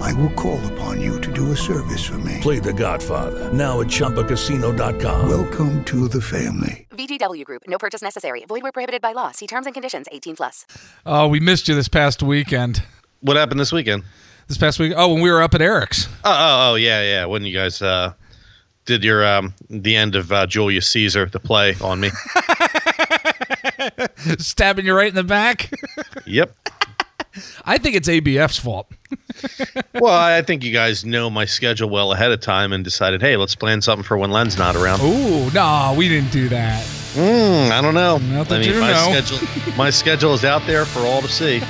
I will call upon you to do a service for me. Play The Godfather now at ChumbaCasino.com. Welcome to the family. VGW Group. No purchase necessary. Void where prohibited by law. See terms and conditions. 18 plus. Oh, we missed you this past weekend. What happened this weekend? This past week. Oh, when we were up at Eric's. Oh, oh, oh yeah, yeah. When you guys uh, did your um, the end of uh, Julius Caesar, the play on me. Stabbing you right in the back. yep. I think it's ABF's fault. well, I think you guys know my schedule well ahead of time and decided, hey, let's plan something for when Len's not around. Ooh, no, we didn't do that. Mm, I don't know. Not that I mean, you my know. schedule, my schedule is out there for all to see.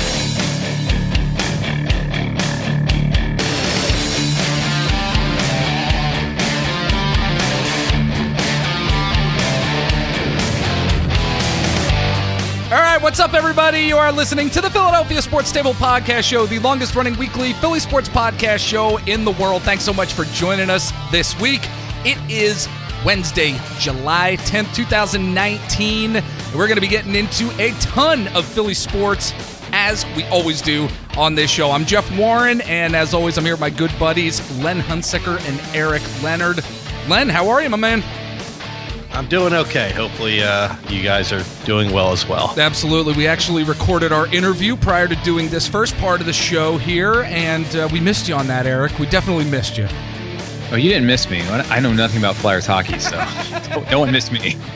what's up, everybody? You are listening to the Philadelphia Sports Table Podcast Show, the longest running weekly Philly sports podcast show in the world. Thanks so much for joining us this week. It is Wednesday, July 10th, 2019. We're going to be getting into a ton of Philly sports as we always do on this show. I'm Jeff Warren, and as always, I'm here with my good buddies, Len Hunsaker and Eric Leonard. Len, how are you, my man? I'm doing okay. Hopefully, uh, you guys are doing well as well. Absolutely. We actually recorded our interview prior to doing this first part of the show here, and uh, we missed you on that, Eric. We definitely missed you. Oh, you didn't miss me. I know nothing about Flyers hockey, so no one missed me.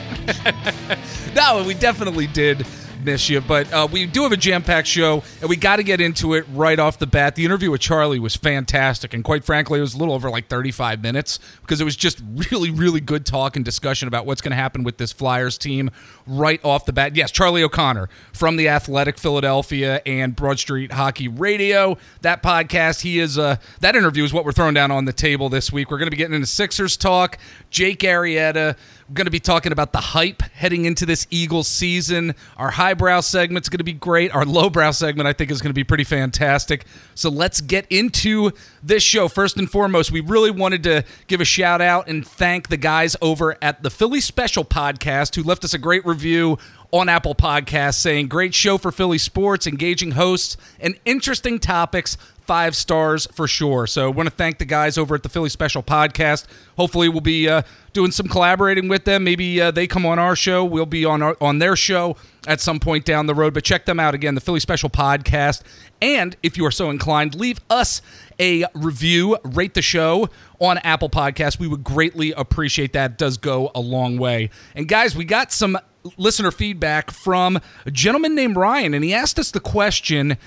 No, we definitely did miss you, but uh, we do have a jam-packed show, and we got to get into it right off the bat. The interview with Charlie was fantastic, and quite frankly, it was a little over like 35 minutes because it was just really, really good talk and discussion about what's going to happen with this Flyers team right off the bat. Yes, Charlie O'Connor from the Athletic Philadelphia and Broad Street Hockey Radio. That podcast, he is uh, that interview is what we're throwing down on the table this week. We're going to be getting into Sixers talk, Jake Arrieta. Going to be talking about the hype heading into this Eagles season. Our highbrow segment's going to be great. Our lowbrow segment, I think, is going to be pretty fantastic. So let's get into this show. First and foremost, we really wanted to give a shout out and thank the guys over at the Philly Special Podcast who left us a great review on Apple Podcasts saying, Great show for Philly sports, engaging hosts, and interesting topics. Five stars for sure. So, I want to thank the guys over at the Philly Special Podcast. Hopefully, we'll be uh, doing some collaborating with them. Maybe uh, they come on our show. We'll be on our, on their show at some point down the road. But check them out again, the Philly Special Podcast. And if you are so inclined, leave us a review, rate the show on Apple Podcasts. We would greatly appreciate that. It does go a long way. And guys, we got some listener feedback from a gentleman named Ryan, and he asked us the question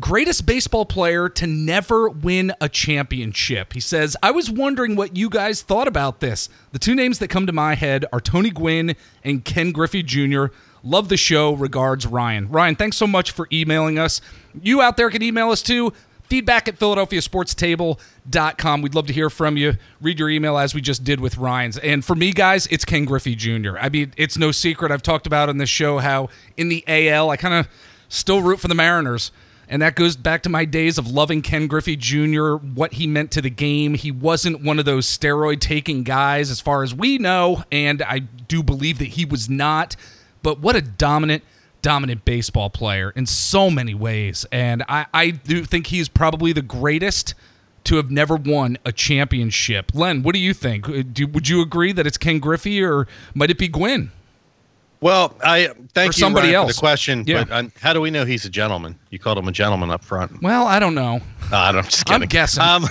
greatest baseball player to never win a championship. He says, I was wondering what you guys thought about this. The two names that come to my head are Tony Gwynn and Ken Griffey Jr. Love the show. Regards, Ryan. Ryan, thanks so much for emailing us. You out there can email us too. Feedback at PhiladelphiaSportsTable.com. We'd love to hear from you. Read your email as we just did with Ryan's. And for me, guys, it's Ken Griffey Jr. I mean, it's no secret. I've talked about on this show how in the AL, I kind of still root for the Mariners. And that goes back to my days of loving Ken Griffey Jr., what he meant to the game. He wasn't one of those steroid taking guys, as far as we know, and I do believe that he was not. But what a dominant, dominant baseball player in so many ways. And I, I do think he's probably the greatest to have never won a championship. Len, what do you think? Uh, Do, would you agree that it's Ken Griffey or might it be Gwynn? Well, I thank Or you somebody Ryan, else. for the question. Yeah. But uh, how do we know he's a gentleman? You called him a gentleman up front. Well, I don't know. Don't, I'm just I'm kidding. guessing. Um,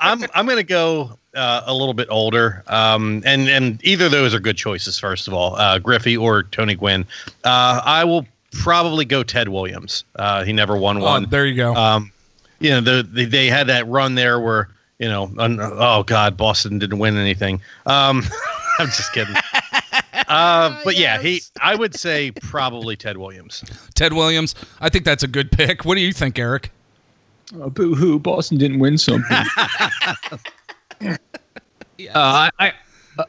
I'm I'm going to go uh, a little bit older, um, and and either of those are good choices. First of all, uh, Griffey or Tony Gwynn. Uh, I will probably go Ted Williams. Uh, he never won Oh, one. there you go. Um, you know, the, the they had that run there where you know, un, oh god, Boston didn't win anything. Um, I'm just kidding. Uh, but yeah, he. I would say probably Ted Williams. Ted Williams. I think that's a good pick. What do you think, Eric? Oh, boo hoo! Boston didn't win something. uh, I, I,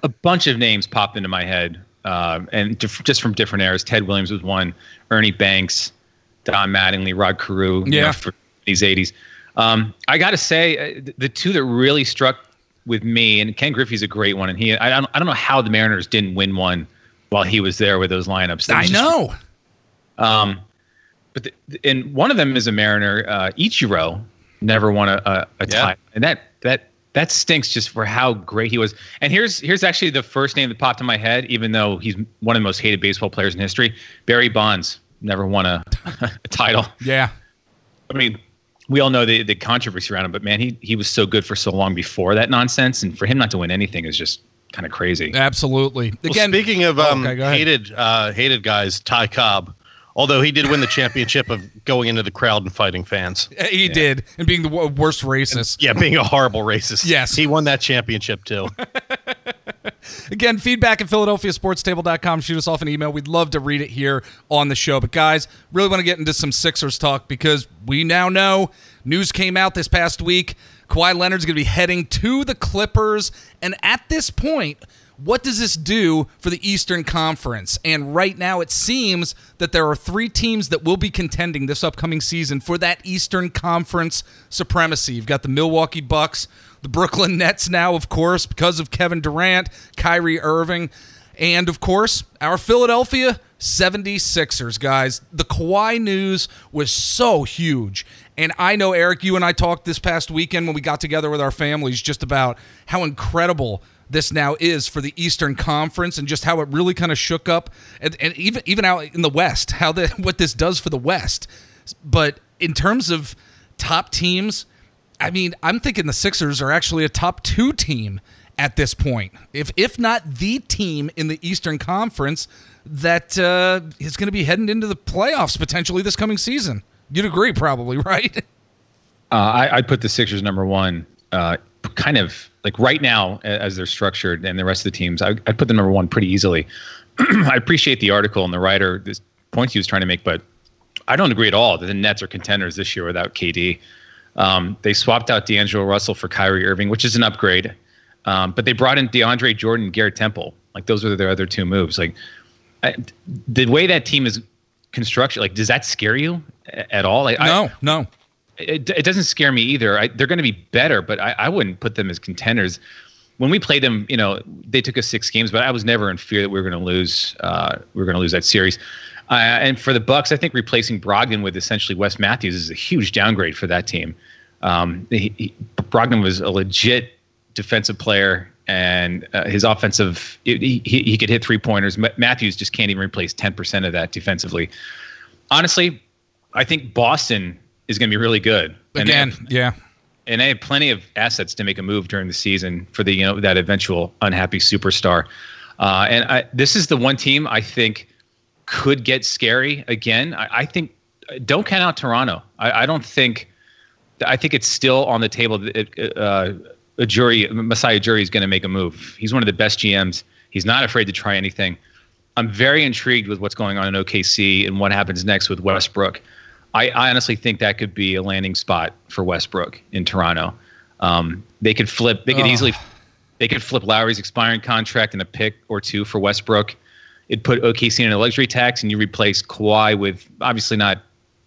a bunch of names popped into my head, uh, and dif- just from different eras. Ted Williams was one. Ernie Banks, Don Mattingly, Rod Carew. you Yeah. know, for these '80s. Um, I got to say, uh, th- the two that really struck with me, and Ken Griffey's a great one, and he. I don't. I don't know how the Mariners didn't win one while he was there with those lineups. I was just know. um, but the, and one of them is a Mariner. Uh, Ichiro never won a, a, a Yeah. title, and that that that stinks just for how great he was. And here's here's actually the first name that popped in my head, even though he's one of the most hated baseball players in history. Barry Bonds never won a, a title. Yeah. I mean, we all know the the controversy around him, but man, he he was so good for so long before that nonsense, and for him not to win anything is just kind of crazy. Absolutely. Well, Again, speaking of Oh, um, okay, hated uh, hated guys, Ty Cobb. Although he did win the championship of going into the crowd and fighting fans. he did, and being the worst racist. Yeah, being a horrible racist. Yes. He won that championship too. Again, feedback at PhiladelphiaSportsTable.com. Shoot us off an email. We'd love to read it here on the show. But, guys, really want to get into some Sixers talk because we now know news came out this past week. Kawhi Leonard's going to be heading to the Clippers. And at this point, what does this do for the Eastern Conference? And right now, it seems that there are three teams that will be contending this upcoming season for that Eastern Conference supremacy. You've got the Milwaukee Bucks, the Brooklyn Nets now, of course, because of Kevin Durant, Kyrie Irving, and of course, our Philadelphia 76ers, guys. The Kawhi news was so huge. And I know, Eric, you and I talked this past weekend when we got together with our families just about how incredible this now is for the Eastern Conference and just how it really kind of shook up and, and even even out in the West, how the what this does for the West. But in terms of top teams, I mean, I'm thinking the Sixers are actually a top two team at this point, if if not the team in the Eastern Conference that uh, is going to be heading into the playoffs potentially this coming season. You'd agree, probably, right? Uh, I, I'd put the Sixers number one, uh, kind of like right now as they're structured, and the rest of the teams. I, I'd put them number one pretty easily. I appreciate the article and the writer, this points he was trying to make, but I don't agree at all that the Nets are contenders this year without KD. Um, they swapped out D'Angelo Russell for Kyrie Irving, which is an upgrade, um, but they brought in DeAndre Jordan and Garrett Temple. Like those were their other two moves. Like I, the way that team is constructed, like does that scare you at all? Like, I, no, no. it, it doesn't scare me either. I, they're going to be better, but I, I wouldn't put them as contenders. When we played them, you know, they took us six games, but I was never in fear that we were going to lose. Uh, we were going to lose that series. Uh, and for the Bucks, I think replacing Brogdon with essentially Wes Matthews is a huge downgrade for that team. Um, he, he, Brogdon was a legit defensive player, and uh, his offensive he, he, he could hit three pointers. Matthews just can't even replace ten percent of that defensively. Honestly, I think Boston is going to be really good. Again, have- yeah. and they have plenty of assets to make a move during the season for the you know that eventual unhappy superstar. Uh, and I, this is the one team I think could get scary again. I, I think don't count out Toronto. I, I don't think. I think it's still on the table. that Uh, a jury, Masai Ujiri is going to make a move. He's one of the best GMs. He's not afraid to try anything. I'm very intrigued with what's going on in OKC and what happens next with Westbrook. I, I honestly think that could be a landing spot for Westbrook in Toronto. Um, they could flip. They could Oh. easily. They could flip Lowry's expiring contract and a pick or two for Westbrook. It'd put OKC in a luxury tax, and you replace Kawhi with obviously not.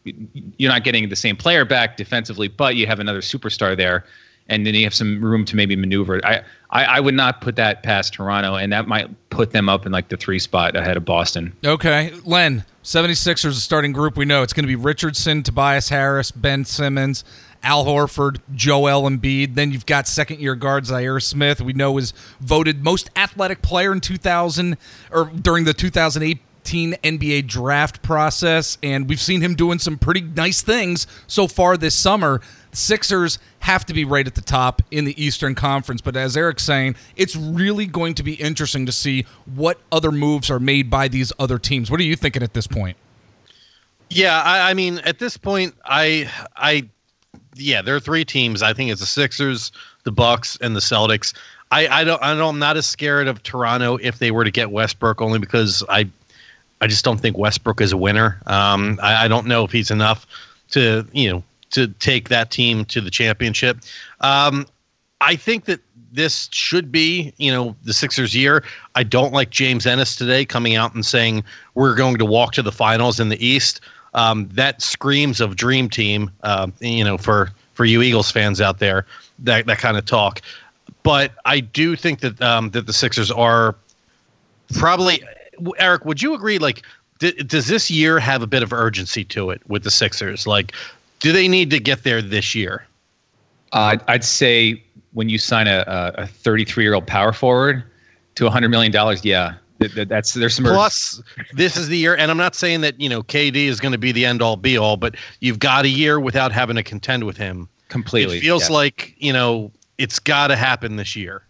You're not getting the same player back defensively, but you have another superstar there, and then you have some room to maybe maneuver. I, I, I would not put that past Toronto, and that might put them up in like the three spot ahead of Boston. Okay, Len, 76ers, a starting group. We know it's going to be Richardson, Tobias Harris, Ben Simmons, Al Horford, Joel Embiid. Then you've got second year guard Zhaire Smith, we know is voted most athletic player in 2000 or during the 2018 NBA draft process. And we've seen him doing some pretty nice things so far this summer. Sixers have to be right at the top in the Eastern Conference. But as Eric's saying, it's really going to be interesting to see what other moves are made by these other teams. What are you thinking at this point? Yeah, I, I mean, at this point, I, I, yeah, there are three teams. I think it's the Sixers, the Bucks, and the Celtics. I, I don't, I don't, I'm not as scared of Toronto if they were to get Westbrook, only because I, I just don't think Westbrook is a winner. Um, I, I don't know if he's enough to, you know, to take that team to the championship. Um, I think that this should be, you know, the Sixers' year. I don't like James Ennis today coming out and saying we're going to walk to the finals in the East. Um, that screams of dream team, uh, you know, for for you Eagles fans out there, that that kind of talk. But I do think that um, that the Sixers are probably. Eric, would you agree? Like, d- does this year have a bit of urgency to it with the Sixers? Like, do they need to get there this year? Uh, I'd say when you sign a, a 33 year old power forward to 100 million dollars, yeah, that's there's some plus this is the year, and I'm not saying that you know KD is going to be the end all be all, but you've got a year without having to contend with him completely. It feels yeah. like you know it's got to happen this year.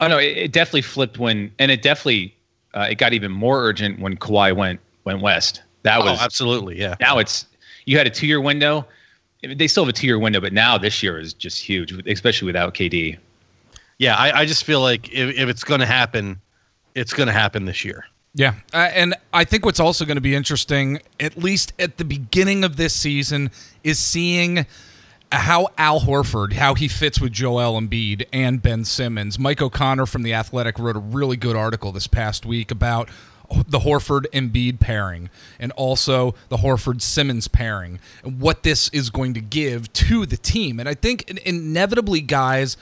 Oh no, it, it, definitely flipped when, and it definitely uh, it got even more urgent when Kawhi went went west. That oh, was oh, absolutely yeah. Now it's you had a two year window. They still have a two year window, but now this year is just huge, especially without KD. Yeah, I, I just feel like if, if it's going to happen, it's going to happen this year. Yeah, uh, and I think what's also going to be interesting, at least at the beginning of this season, is seeing how Al Horford, how he fits with Joel Embiid and Ben Simmons. Mike O'Connor from The Athletic wrote a really good article this past week about the Horford Embiid pairing and also the Horford Simmons pairing and what this is going to give to the team. And I think inevitably, guys,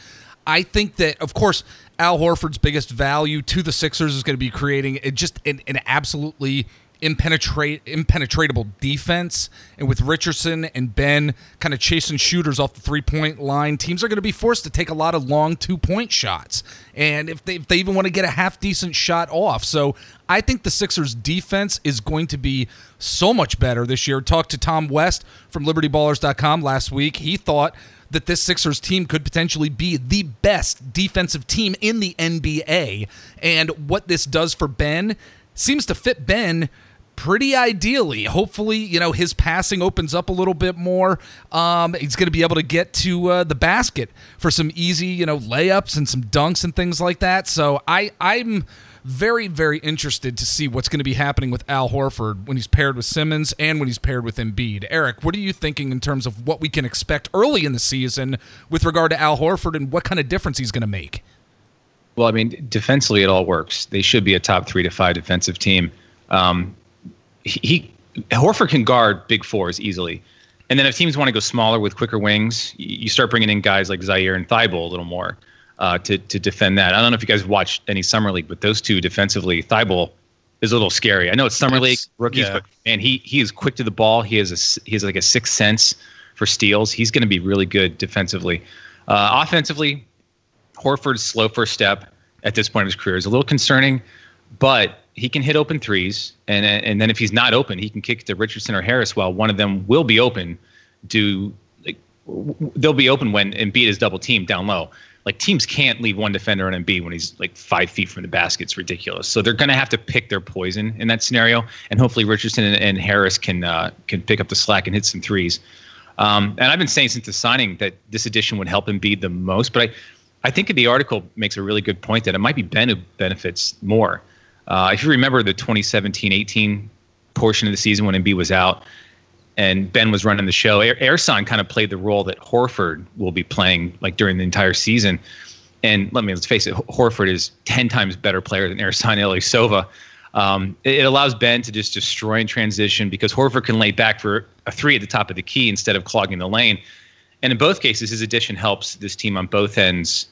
I think that, of course, Al Horford's biggest value to the Sixers is going to be creating just an, an absolutely impenetratable defense. And with Richardson and Ben kind of chasing shooters off the three point line, teams are going to be forced to take a lot of long two point shots. And if they, if they even want to get a half decent shot off. So I think the Sixers defense is going to be so much better this year. Talked to Tom West from LibertyBallers.com last week. He thought that this Sixers team could potentially be the best defensive team in the NBA. And what this does for Ben seems to fit Ben pretty ideally. Hopefully, you know, his passing opens up a little bit more. Um, he's going to be able to get to uh, the basket for some easy, you know, layups and some dunks and things like that. So I, I'm very, very interested to see what's going to be happening with Al Horford when he's paired with Simmons and when he's paired with Embiid. Eric, what are you thinking in terms of what we can expect early in the season with regard to Al Horford and what kind of difference he's going to make? Well, I mean, defensively, it all works. They should be a top three to five defensive team. Um, he, Horford can guard big fours easily. And then if teams want to go smaller with quicker wings, you start bringing in guys like Zhaire and Thybulle a little more uh, to to defend that. I don't know if you guys watched any summer league, but those two defensively, Thybulle is a little scary. I know it's summer league rookies, yeah. but man, he he is quick to the ball. He has a he has like a sixth sense for steals. He's going to be really good defensively. Uh, offensively, Horford's slow first step at this point of his career is a little concerning, but he can hit open threes, and and then if he's not open, he can kick to Richardson or Harris. While one of them will be open, do like they'll be open when Embiid is double teamed down low like teams can't leave one defender on Embiid when he's like five feet from the basket. It's ridiculous. So they're going to have to pick their poison in that scenario, and hopefully Richardson and, and Harris can uh, can pick up the slack and hit some threes. Um, and I've been saying since the signing that this addition would help Embiid the most, but I I think the article makes a really good point that it might be Ben who benefits more. Uh, if you remember the 2017-18 portion of the season when Embiid was out, and Ben was running the show. Ersan kind of played the role that Horford will be playing like during the entire season. And let me let's face it, Horford is ten times better player than Ersan Ilyasova. Um, it, it, allows Ben to just destroy in transition because Horford can lay back for a three at the top of the key instead of clogging the lane. And in both cases, his addition helps this team on both ends.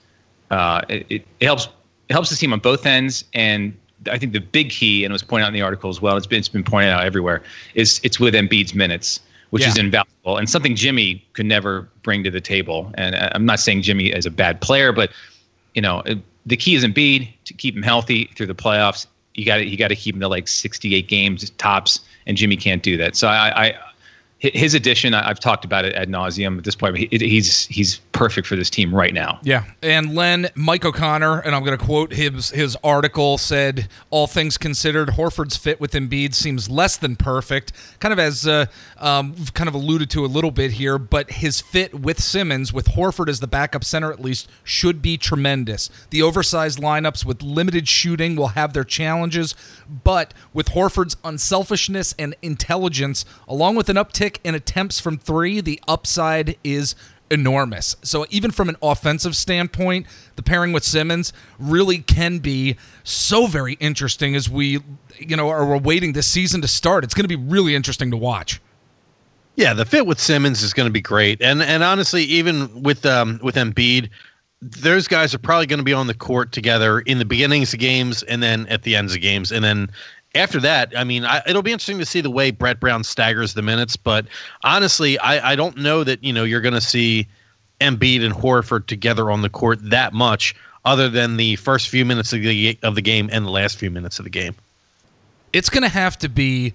Uh, it, it helps it helps the team on both ends, and I think the big key, and it was pointed out in the article as well, it's been, it's been pointed out everywhere, is it's with Embiid's minutes, which yeah. is invaluable and something Jimmy could never bring to the table. And uh, I'm not saying Jimmy is a bad player, but you know the key is Embiid to keep him healthy through the playoffs. You got to you got to keep him to like 68 games tops, and Jimmy can't do that. So I, I his addition, I've talked about it ad nauseum at this point. He's he's perfect for this team right now. Yeah, and Len Mike O'Connor, and I'm going to quote his his article said, "All things considered, Horford's fit with Embiid seems less than perfect." Kind of as uh, um, kind of alluded to a little bit here, but his fit with Simmons, with Horford as the backup center at least, should be tremendous. The oversized lineups with limited shooting will have their challenges, but with Horford's unselfishness and intelligence, along with an uptick in attempts from three, the upside is enormous. So even from an offensive standpoint, the pairing with Simmons really can be so very interesting as we, you know, are waiting this season to start. It's going to be really interesting to watch. Yeah, the fit with Simmons is going to be great, and and honestly, even with um with Embiid, those guys are probably going to be on the court together in the beginnings of games and then at the ends of games, and then after that, I mean, I, it'll be interesting to see the way Brett Brown staggers the minutes. But honestly, I, I don't know that you know you're going to see Embiid and Horford together on the court that much, other than the first few minutes of the of the game and the last few minutes of the game. It's going to have to be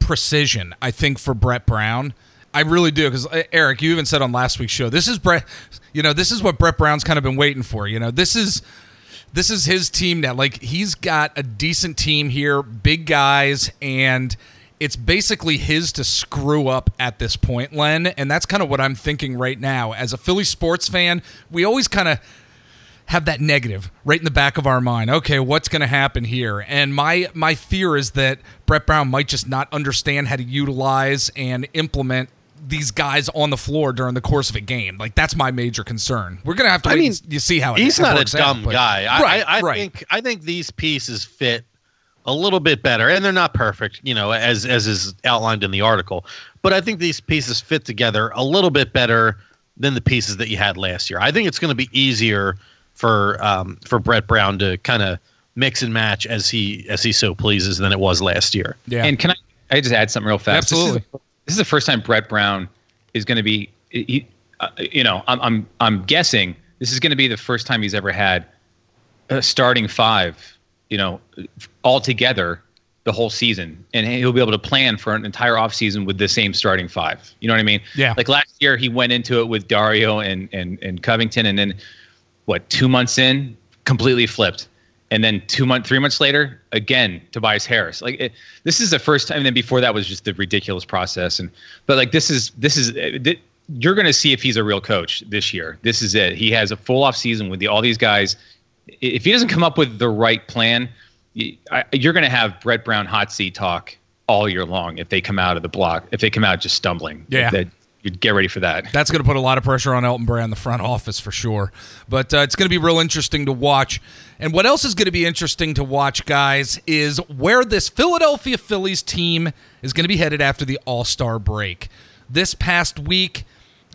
precision, I think, for Brett Brown. I really do because eh, Eric, you even said on last week's show, this is Brett. You know, this is what Brett Brown's kind of been waiting for. You know, this is this is his team now. Like he's got a decent team here, big guys, and it's basically his to screw up at this point, Len. And that's kind of what I'm thinking right now. As a Philly sports fan, we always kind of have that negative right in the back of our mind. Okay, what's going to happen here? And my my fear is that Brett Brown might just not understand how to utilize and implement these guys on the floor during the course of a game. Like that's my major concern. We're gonna have to. I mean, you see how he's it, not a dumb out, guy. I, right, I, I right. think I think these pieces fit a little bit better, and they're not perfect, you know, as as is outlined in the article. But I think these pieces fit together a little bit better than the pieces that you had last year. I think it's going to be easier for um, for Brett Brown to kind of mix and match as he as he so pleases than it was last year. Yeah. And can I I just add something real fast? Absolutely. This is, the first time Brett Brown is going to be, he, uh, you know, I'm, I'm, I'm guessing this is going to be the first time he's ever had a starting five, you know, all together the whole season. And he'll be able to plan for an entire offseason with the same starting five. You know what I mean? Yeah. Like last year, he went into it with Dario and, and, and Covington. And then, what, two months in, completely flipped and then two months, three months later, again Tobias Harris. Like it, this is the first time. And then before that was just the ridiculous process. And but like this is this is you're going to see if he's a real coach this year. This is it. He has a full off season with the, all these guys. If he doesn't come up with the right plan, you're going to have Brett Brown hot seat talk all year long if they come out of the block. If they come out just stumbling, yeah. That, get ready for that. That's going to put a lot of pressure on Elton Brand, the front office for sure. But uh, it's going to be real interesting to watch. And what else is going to be interesting to watch, guys, is where this Philadelphia Phillies team is going to be headed after the All Star break. This past week,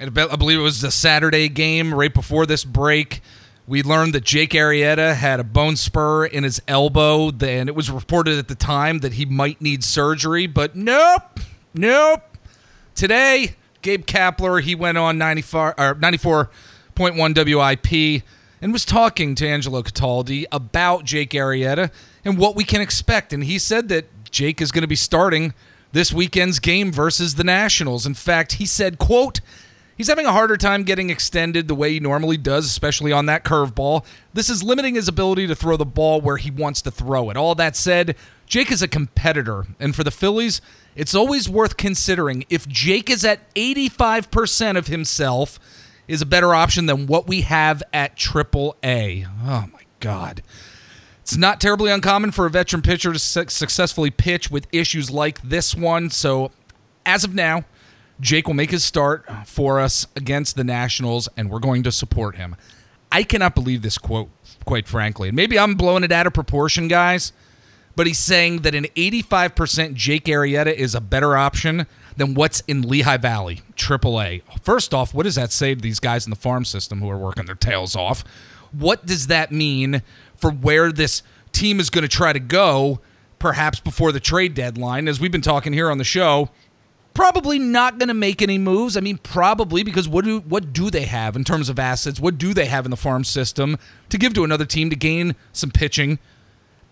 I believe it was the Saturday game right before this break. We learned that Jake Arrieta had a bone spur in his elbow, and it was reported at the time that he might need surgery, but nope, nope. Today, Gabe Kapler, he went on 94, or 94.1 WIP and was talking to Angelo Cataldi about Jake Arrieta and what we can expect. And he said that Jake is going to be starting this weekend's game versus the Nationals. In fact, he said, quote, He's having a harder time getting extended the way he normally does, especially on that curveball. This is limiting his ability to throw the ball where he wants to throw it. All that said, Jake is a competitor, and for the Phillies, it's always worth considering if Jake is at 85% of himself is a better option than what we have at Triple A. Oh my God. It's not terribly uncommon for a veteran pitcher to su- successfully pitch with issues like this one. So, as of now, Jake will make his start for us against the Nationals, and we're going to support him. I cannot believe this quote, quite frankly. And Maybe I'm blowing it out of proportion, guys but he's saying that an 85% Jake Arrieta is a better option than what's in Lehigh Valley, AAA. First off, what does that say to these guys in the farm system who are working their tails off? What does that mean for where this team is going to try to go, perhaps before the trade deadline? As we've been talking here on the show, probably not going to make any moves. I mean, probably because what do what do they have in terms of assets? What do they have in the farm system to give to another team to gain some pitching?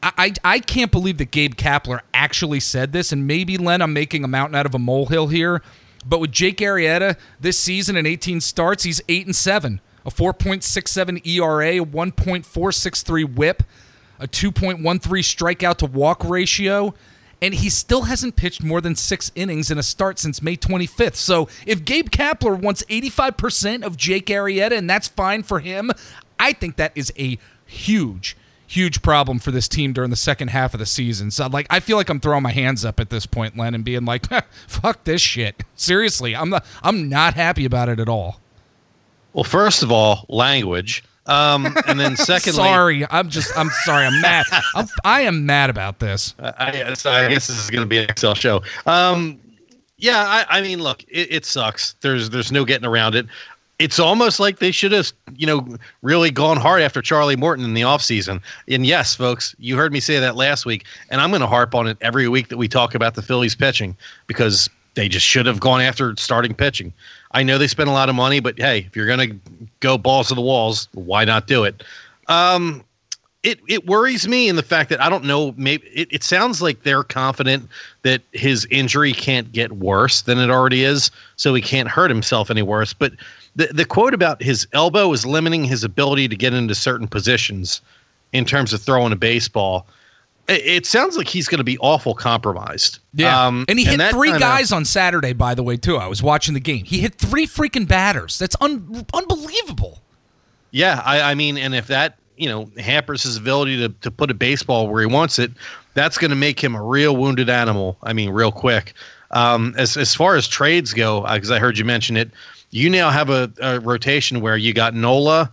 I, I can't believe that Gabe Kapler actually said this, and maybe Len, I'm making a mountain out of a molehill here, But with Jake Arrieta this season in 18 starts, he's 8 and 7, a 4.67 ERA, a 1.463 whip, a 2.13 strikeout to walk ratio, and he still hasn't pitched more than 6 innings in a start since May 25th. So, if Gabe Kapler wants 85% of Jake Arrieta and that's fine for him, I think that is a huge huge problem for this team during the second half of the season. So like I feel like I'm throwing my hands up at this point, Len, and being like, "Fuck this shit." Seriously, I'm not I'm not happy about it at all. Well, first of all, language. Um, and then secondly, sorry, I'm just I'm sorry, I'm mad. I'm, I am mad about this. I, so I guess this is going to be an Excel show. Um, yeah, I, I mean, look, it, it sucks. There's there's no getting around it it's almost like they should have, you know, really gone hard after Charlie Morton in the offseason. And yes, folks, you heard me say that last week, and I'm going to harp on it every week that we talk about the Phillies pitching because they just should have gone after starting pitching. I know they spent a lot of money, but hey, if you're going to go balls to the walls, why not do it? Um, it it worries me in the fact that I don't know. Maybe it, it sounds like they're confident that his injury can't get worse than it already is, so he can't hurt himself any worse. But the the quote about his elbow is limiting his ability to get into certain positions in terms of throwing a baseball. It, it sounds like he's going to be awful compromised. Yeah, um, and he hit and three kinda, guys on Saturday. By the way, too. I was watching the game. He hit three freaking batters. That's un- unbelievable. Yeah, I, I mean, and if that you know hampers his ability to to put a baseball where he wants it, that's going to make him a real wounded animal. I mean, real quick. Um, as as far as trades go, because uh, I heard you mention it, you now have a, a rotation where you got Nola,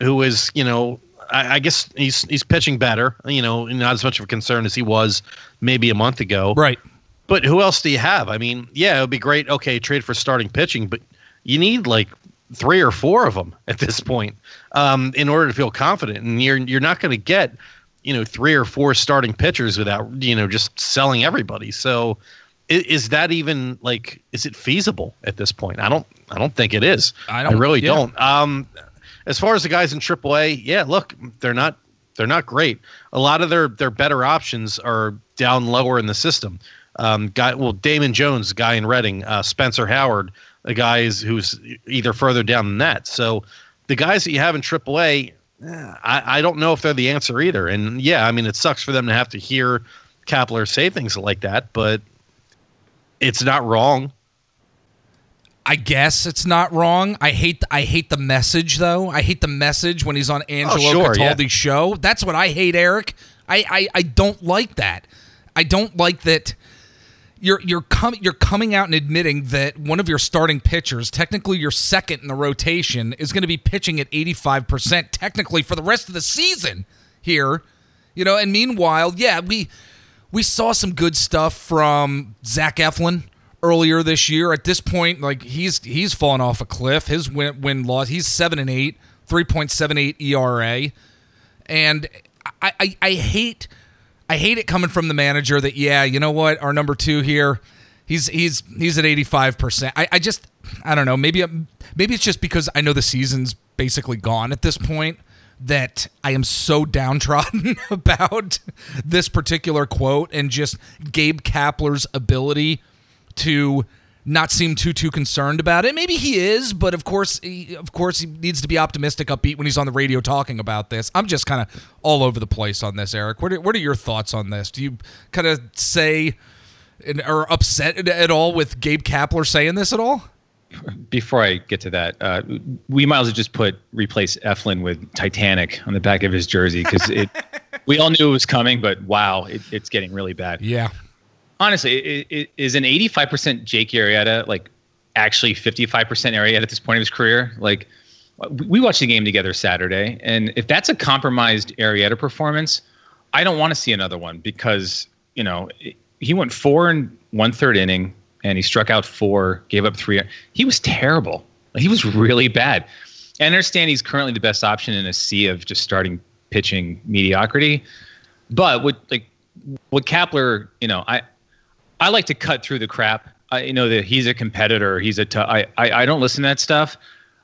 who is you know I, I, guess he's he's pitching better. You know, not as much of a concern as he was maybe a month ago. Right. But who else do you have? I mean, yeah, it would be great. Okay, trade for starting pitching, but you need like three or four of them at this point um, in order to feel confident. And you're you're not going to get you know three or four starting pitchers without you know just selling everybody. So is, is, that even like is it feasible at this point? I don't I don't think it is. I, don't, I really yeah. don't. Um, as far as the guys in AAA, yeah, look, they're not they're not great. A lot of their their better options are down lower in the system. Um, guy, well, Damon Jones, guy in Reading, uh, Spencer Howard, a guy is, who's either further down than that. So the guys that you have in AAA, eh, I, I don't know if they're the answer either. And yeah, I mean, it sucks for them to have to hear Kapler say things like that, but it's not wrong. I guess it's not wrong. I hate I hate the message though. I hate the message when he's on oh, Angelo oh, sure, Cataldi's yeah. show. That's what I hate, Eric. I, I I don't like that. I don't like that you're you're coming you're coming out and admitting that one of your starting pitchers, technically your second in the rotation, is going to be pitching at 85% technically for the rest of the season here. You know, and meanwhile, yeah, we we saw some good stuff from Zach Eflin earlier this year. At this point, like he's he's fallen off a cliff. His win win loss. He's seven and eight, three point seven eight ERA, and I, I I hate I hate it coming from the manager that yeah you know what our number two here he's he's he's at 85%. I, I just I don't know, maybe maybe it's just because I know the season's basically gone at this point that I am so downtrodden about this particular quote and just Gabe Kapler's ability to not seem too too concerned about it. Maybe he is, but of course, he, of course, he needs to be optimistic, upbeat when he's on the radio talking about this. I'm just kind of all over the place on this, Eric. What are, what are your thoughts on this? Do you kind of say or upset at all with Gabe Kapler saying this at all? Before I get to that, uh, we might as well just put replace Eflin with Titanic on the back of his jersey because it. we all knew it was coming, but wow, it, it's getting really bad. Yeah. Honestly, it, it, is an 85% Jake Arrieta like actually 55% Arrieta at this point of his career? Like, we watched the game together Saturday, and if that's a compromised Arrieta performance, I don't want to see another one because you know he went four and one third inning and he struck out four, gave up three. He was terrible. He was really bad. I understand he's currently the best option in a sea of just starting pitching mediocrity. But what like what Kapler, you know, I I like to cut through the crap. I you know that he's a competitor. He's a. T- I, I I don't listen to that stuff.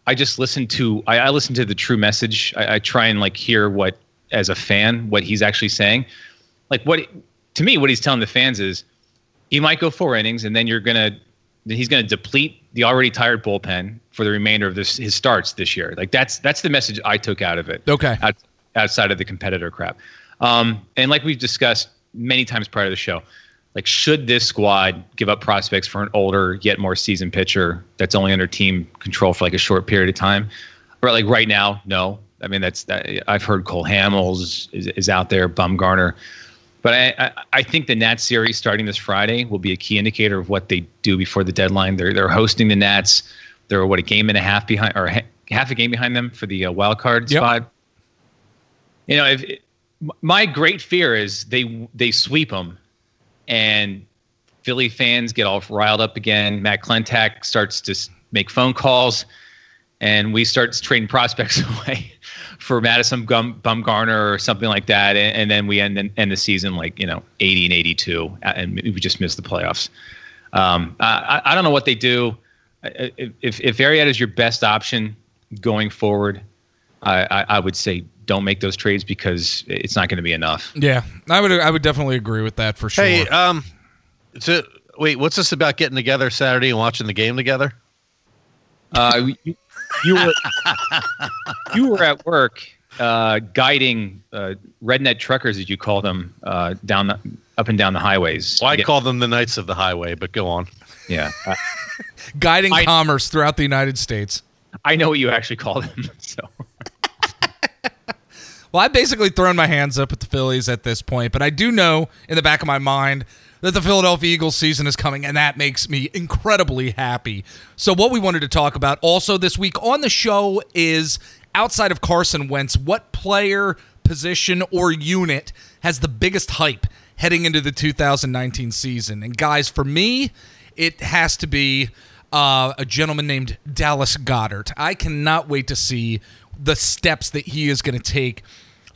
I just listen to I, I listen to the true message. I, I try and like hear what as a fan what he's actually saying. Like what to me, what he's telling the fans is he might go four innings, and then you're gonna he's going to deplete the already tired bullpen for the remainder of this his starts this year. Like that's that's the message I took out of it. Okay. Out, outside of the competitor crap, um, and like we've discussed many times prior to the show, like should this squad give up prospects for an older yet more seasoned pitcher that's only under team control for like a short period of time? Or like right now, no. I mean that's that, I've heard Cole Hamels is, is out there, Bumgarner. But I, I, I think the Nats series starting this Friday will be a key indicator of what they do before the deadline. They're they're hosting the Nats. They're what a game and a half behind, or ha- half a game behind them for the uh, wild card Yep. spot. You know, if my great fear is they they sweep them, and Philly fans get all riled up again. Matt Klentak starts to make phone calls, and we start trading prospects away for Madison Gum, Bumgarner or something like that, and, and then we end end the season like you know 80 and 82, and we just miss the playoffs. Um, I, I don't know what they do. I- I- If if Arrieta is your best option going forward, I, I, I would say don't make those trades because it's not going to be enough. Yeah, I would I would definitely agree with that for sure. Hey, um, so wait, what's this about getting together Saturday and watching the game together? Uh, you, you were you were at work uh, guiding uh, redneck truckers, as you call them, uh, down the, up and down the highways. Well, I Yeah, call them the Knights of the Highway, but go on. yeah. Uh, Guiding I- commerce throughout the United States. I know what you actually call them. So Well, I've basically thrown my hands up at the Phillies at this point, but I do know in the back of my mind that the Philadelphia Eagles season is coming, and that makes me incredibly happy. So, what we wanted to talk about also this week on the show is outside of Carson Wentz, what player, position, or unit has the biggest hype heading into the 2019 season? And, guys, for me, it has to be uh, a gentleman named Dallas Goedert. I cannot wait to see the steps that he is going to take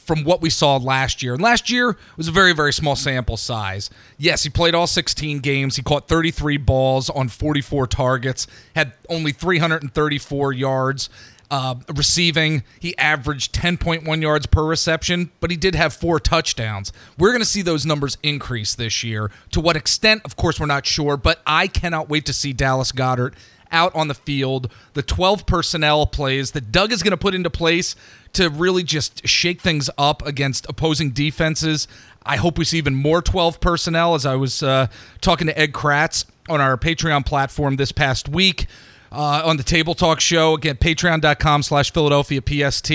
from what we saw last year. And last year was a very, very small sample size. Yes, he played all 16 games. He caught 33 balls on 44 targets, had only 334 yards. Uh, receiving, he averaged 10.1 yards per reception, but he did have four touchdowns. We're going to see those numbers increase this year. To what extent, of course, we're not sure, but I cannot wait to see Dallas Goedert out on the field, the 12 personnel plays that Doug is going to put into place to really just shake things up against opposing defenses. I hope we see even more 12 personnel as I was uh, talking to Ed Kracz on our Patreon platform this past week uh, on the Table Talk Show. Again, patreon.com slash Philadelphia PST.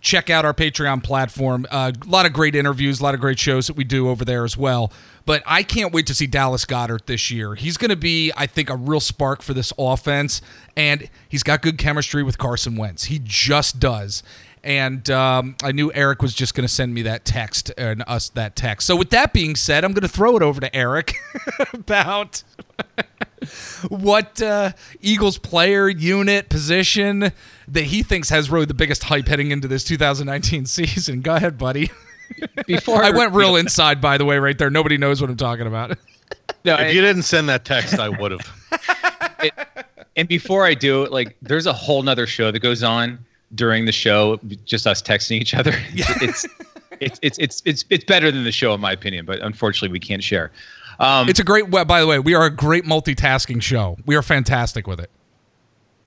Check out our Patreon platform. Uh, a lot of great interviews, a lot of great shows that we do over there as well. But I can't wait to see Dallas Goedert this year. He's going to be, I think, a real spark for this offense. And he's got good chemistry with Carson Wentz. He just does. And um, I knew Eric was just going to send me that text and us that text. So, with that being said, I'm going to throw it over to Eric about what uh, Eagles player, unit, position that he thinks has really the biggest hype heading into this 2019 season. Go ahead, buddy. before I went real inside, by the way, right there. Nobody knows what I'm talking about. No, If you didn't send that text, I would have. and before I do, like, there's a whole nother show that goes on during the show, just us texting each other. It's, it's, it's, it's, it's, it's better than the show, in my opinion, but unfortunately, we can't share. Um, It's a great. well, By the way, we are a great multitasking show. We are fantastic with it.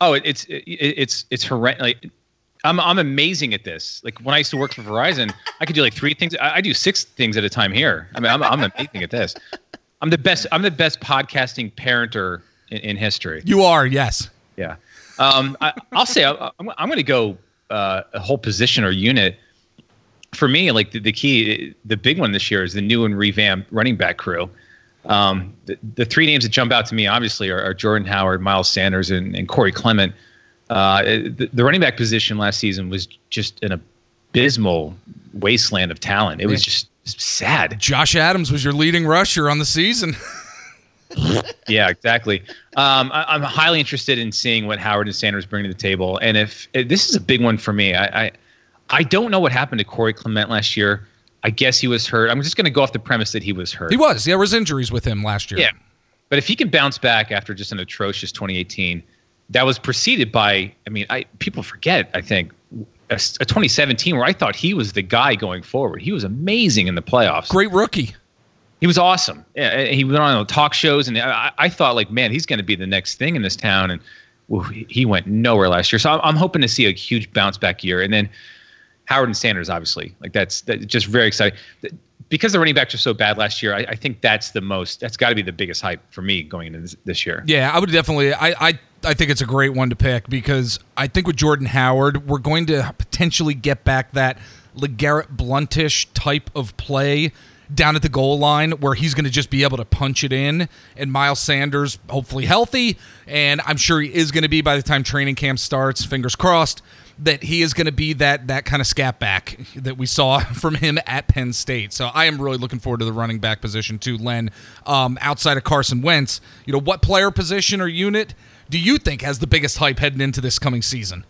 oh, it, it's, it, it's, it's horrendous. Like, I'm, I'm amazing at this. Like when I used to work for Verizon, I could do like three things. I, I do six things at a time here. I mean, I'm, I'm amazing at this. I'm the best. I'm the best podcasting parenter in, in history. You are, yes. Yeah. Um, I, I'll say I, I'm, I'm going to go uh, a whole position or unit. For me, like the, the key, the big one this year is the new and revamped running back crew. Um, the, the three names that jump out to me, obviously, are, are Jordan Howard, Miles Sanders, and, and Corey Clement. Uh, the, the running back position last season was just an abysmal wasteland of talent. It was just sad. Josh Adams was your leading rusher on the season. Yeah, exactly. Um, I, I'm highly interested in seeing what Howard and Sanders bring to the table, and if, if this is a big one for me, I, I I don't know what happened to Corey Clement last year. I guess he was hurt. I'm just going to go off the premise that he was hurt. he was. Yeah, there was injuries with him last year. Yeah, but if he can bounce back after just an atrocious 2018, that was preceded by. I mean, I people forget. I think. A, a 2017 where I thought he was the guy going forward. He was amazing in the playoffs. Great rookie. He was awesome. Yeah, he went on talk shows, and I, I thought like, man, he's going to be the next thing in this town, and well, he went nowhere last year. So I'm, I'm hoping to see a huge bounce back year, and then Howard and Sanders, obviously, like that's that's just very exciting. Because the running backs are so bad last year, I, I think that's the most. That's got to be the biggest hype for me going into this, this year. Yeah, I would definitely. I, I I think it's a great one to pick because I think with Jordan Howard, we're going to potentially get back that LeGarrette Bluntish type of play down at the goal line where he's going to just be able to punch it in. And Miles Sanders, hopefully healthy, and I'm sure he is going to be by the time training camp starts. Fingers crossed that he is going to be that that kind of scat back that we saw from him at Penn State. So I am really looking forward to the running back position too, Len. Um, outside of Carson Wentz, you know what player position or unit do you think has the biggest hype heading into this coming season?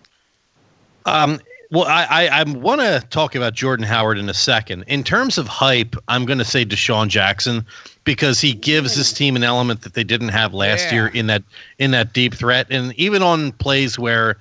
Um, well, I, I, I want to talk about Jordan Howard in a second. In terms of hype, I'm going to say DeSean Jackson because he gives this team an element that they didn't have last Yeah. year in that in that deep threat, and even on plays where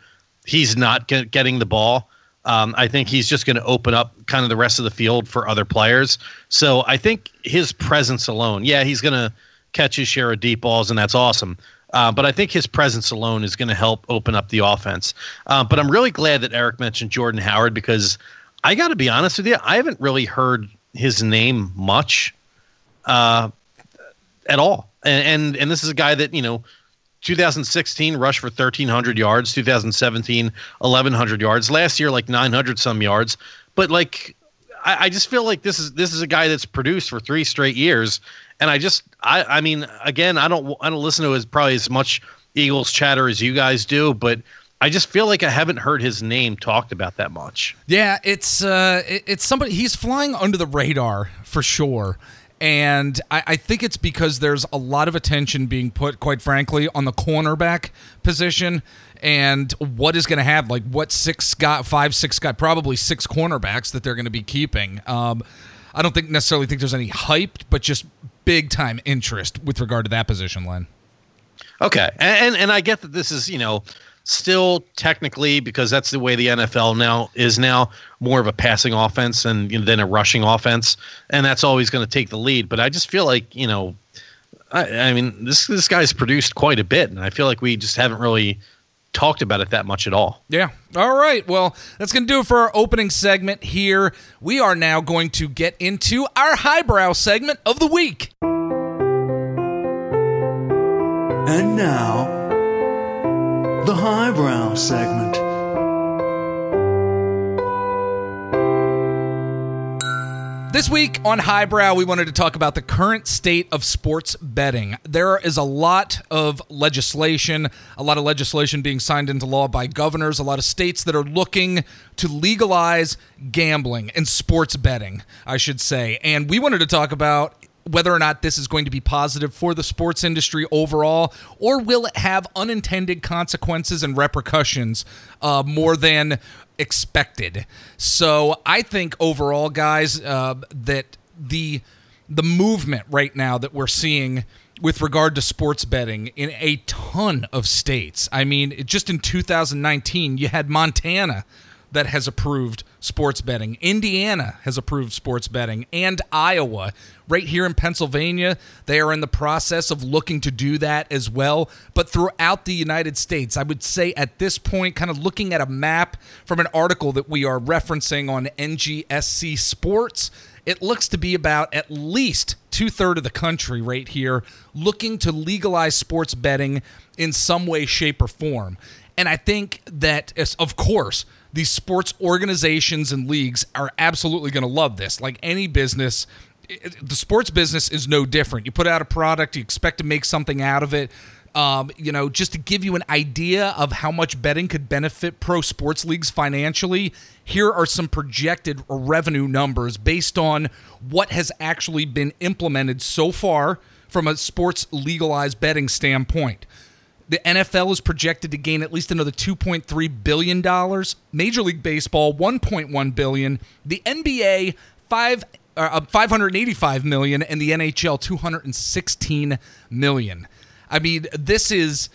he's not get, getting the ball. Um, I think he's just going to open up kind of the rest of the field for other players. So I think his presence alone, yeah, he's going to catch his share of deep balls, and that's awesome. Uh, but I think his presence alone is going to help open up the offense. Uh, but I'm really glad that Eric mentioned Jordan Howard because I got to be honest with you, I haven't really heard his name much uh, at all. And, and and this is a guy that you know 2016 rushed for 1300 yards 2017 1100 yards last year like 900 some yards but like I, I just feel like this is this is a guy that's produced for three straight years. And i just i i mean again i don't i don't listen to as probably as much eagles chatter as you guys do but i just feel like i haven't heard his name talked about that much. Yeah, it's uh, it- it's somebody. He's flying under the radar for sure, and I, I think it's because there's a lot of attention being put, quite frankly, on the cornerback position and what is going to have like what six got five six got probably six cornerbacks that they're going to be keeping. Um, I don't think necessarily think there's any hype, but just big time interest with regard to that position, Len. Okay, and, and and I get that this is you know still technically because that's the way the NFL now is now more of a passing offense and than a rushing offense, and that's always going to take the lead. But I just feel like you know, I, I mean this this guy's produced quite a bit, and I feel like we just haven't really talked about it that much at all. Yeah. All right. Well, that's going to do it for our opening segment here. We are now going to get into our highbrow segment of the week. And now, the highbrow segment. This week on Highbrow, we wanted to talk about the current state of sports betting. There is a lot of legislation, a lot of legislation being signed into law by governors, a lot of states that are looking to legalize gambling and sports betting, I should say. And we wanted to talk about whether or not this is going to be positive for the sports industry overall, or will it have unintended consequences and repercussions uh, more than expected? So I think overall, guys, uh, that the the movement right now that we're seeing with regard to sports betting in a ton of states. I mean, just in 2019, you had Montana that has approved sports betting. Indiana has approved sports betting, and Iowa. Right here in Pennsylvania, they are in the process of looking to do that as well. But throughout the United States, I would say at this point, kind of looking at a map from an article that we are referencing on NGSC Sports, it looks to be about at least two thirds of the country right here looking to legalize sports betting in some way, shape, or form. And I think that, of course, these sports organizations and leagues are absolutely going to love this. Like any business, the sports business is no different. You put out a product, you expect to make something out of it. Um, you know, just to give you an idea of how much betting could benefit pro sports leagues financially, here are some projected revenue numbers based on what has actually been implemented so far from a sports legalized betting standpoint. The NFL is projected to gain at least another 2.3 billion dollars. Major League Baseball 1.1 billion. The NBA 5 uh, 585 million and the NHL 216 million. I mean, this is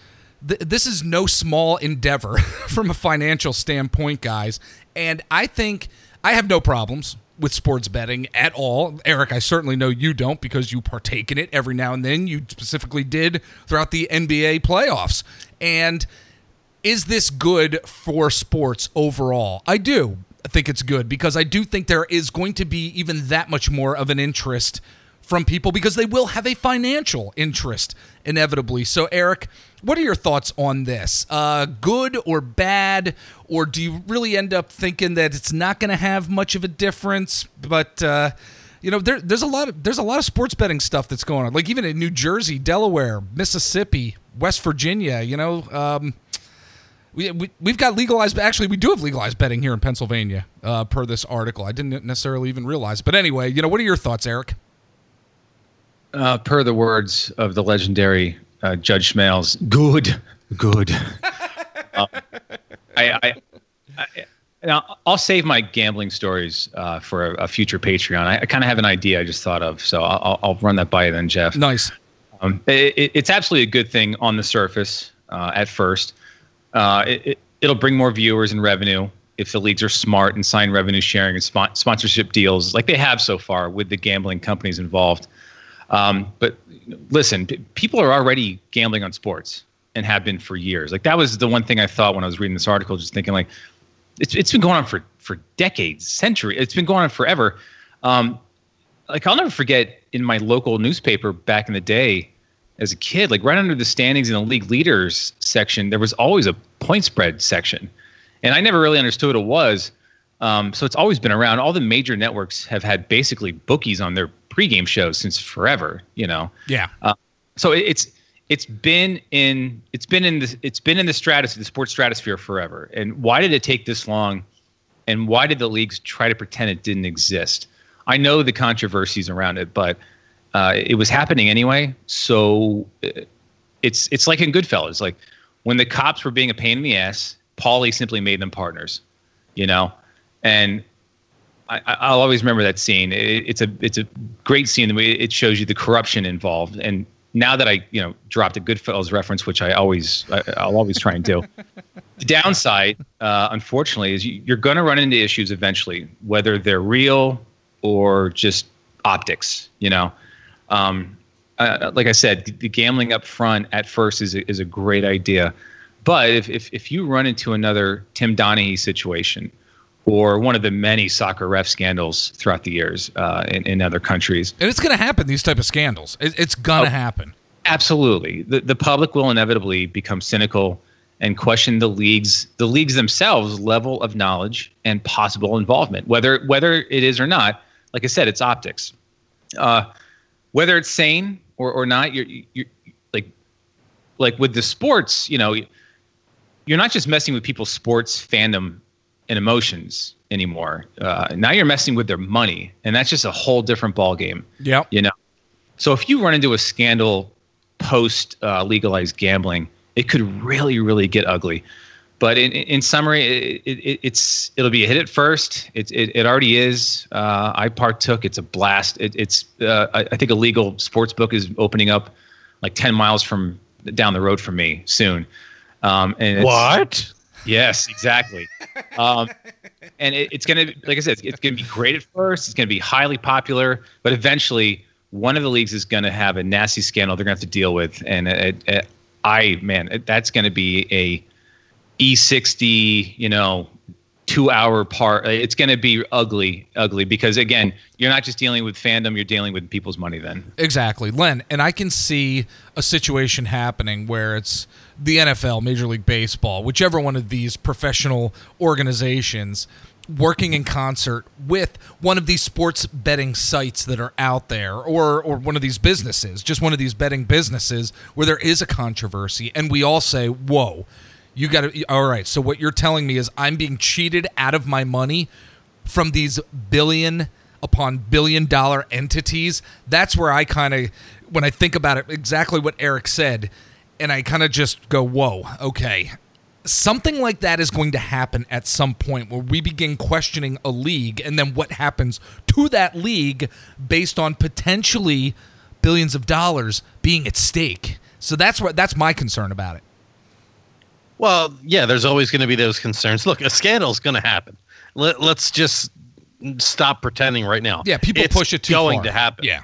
th- this is no small endeavor from a financial standpoint, guys. And I think I have no problems with sports betting at all. Eric, I certainly know you don't because you partake in it every now and then. You specifically did throughout the NBA playoffs. And is this good for sports overall? I do I think it's good because I do think there is going to be even that much more of an interest from people because they will have a financial interest inevitably. So, Eric, what are your thoughts on this? Uh, good or bad, or do you really end up thinking that it's not going to have much of a difference? But uh, you know, there, there's a lot of there's a lot of sports betting stuff that's going on. Like even in New Jersey, Delaware, Mississippi, West Virginia. You know. Um, we, we, we've got legalized actually we do have legalized betting here in pennsylvania uh, per this article i didn't necessarily even realize but anyway you know what are your thoughts eric uh, per the words of the legendary uh, Judge Smails, good, good. uh, I, I, I, now I'll save my gambling stories uh, for a, a, future Patreon. I, I kind of have an idea I just thought of, so I'll, I'll run that by you then, Jeff. Nice. Um, it, it's absolutely a good thing on the surface uh, at first. Uh, it, it'll bring more viewers and revenue if the leagues are smart and sign revenue sharing and sponsorship deals like they have so far with the gambling companies involved. Um, but listen, p- people are already gambling on sports and have been for years. Like that was the one thing I thought when I was reading this article, just thinking like, it's it's been going on for for decades, century. It's been going on forever. Um, like I'll never forget in my local newspaper back in the day as a kid, like right under the standings in the league leaders section, there was always a point spread section, and I never really understood what it was. Um, so it's always been around. All the major networks have had basically bookies on their pregame shows since forever. You know. Yeah. Uh, so it's it's been in it's been in the it's been in the stratosphere, the sports stratosphere forever. And why did it take this long? And why did the leagues try to pretend it didn't exist? I know the controversies around it, but uh, it was happening anyway. So uh, it's it's like in Goodfellas, like when the cops were being a pain in the ass, Paulie simply made them partners, you know. And I, will always remember that scene. It, it's a it's a great scene. The way it shows you the corruption involved. And now that I you know dropped a Goodfellas reference, which I always I, will always try and do. the downside, uh, unfortunately, is you, are going to run into issues eventually, whether they're real or just optics. You know, um, uh, like I said, the gambling up front at first is a, is a great idea, but if, if if you run into another Tim Donaghy situation or one of the many soccer ref scandals throughout the years uh, in, in other countries. And it's going to happen, these type of scandals. It, it's going to oh, happen. Absolutely. The, the public will inevitably become cynical and question the leagues the leagues themselves level of knowledge and possible involvement whether whether it is or not like i said it's optics uh, whether it's sane or, or not you're, you're like like with the sports you know you're not just messing with people's sports fandom and emotions anymore. Uh, now you're messing with their money, and that's just a whole different ballgame. Yeah, you know. So if you run into a scandal post uh, legalized gambling, it could really, really get ugly. But in, in summary, it, it, it's it'll be a hit at first. It it, it already is. Uh, I partook. It's a blast. It, it's uh, I, I think a legal sports book is opening up like ten miles from down the road from me soon. Um, and what? Yes, exactly. um, and it, it's going to, like I said, it's, it's going to be great at first. It's going to be highly popular, but eventually, one of the leagues is going to have a nasty scandal they're going to have to deal with. And it, it, I, man, that's going to be a E60, you know, two hour part. It's going to be ugly, ugly because again, you're not just dealing with fandom, you're dealing with people's money then. Exactly. Len, and I can see a situation happening where it's the NFL, Major League Baseball, whichever one of these professional organizations working in concert with one of these sports betting sites that are out there or or one of these businesses, just one of these betting businesses where there is a controversy and we all say, "Whoa, you got to all right so what you're telling me is i'm being cheated out of my money from these billion upon billion dollar entities? That's where i kind of when i think about it exactly what eric said and i kind of just go whoa okay something like that is going to happen at some point where we begin questioning a league and then what happens to that league based on potentially billions of dollars being at stake so that's what that's my concern about it well, yeah, there's always going to be those concerns. Look, a scandal is going to happen. Let, let's just stop pretending right now. Yeah, people It's push it too going far. to happen. Yeah.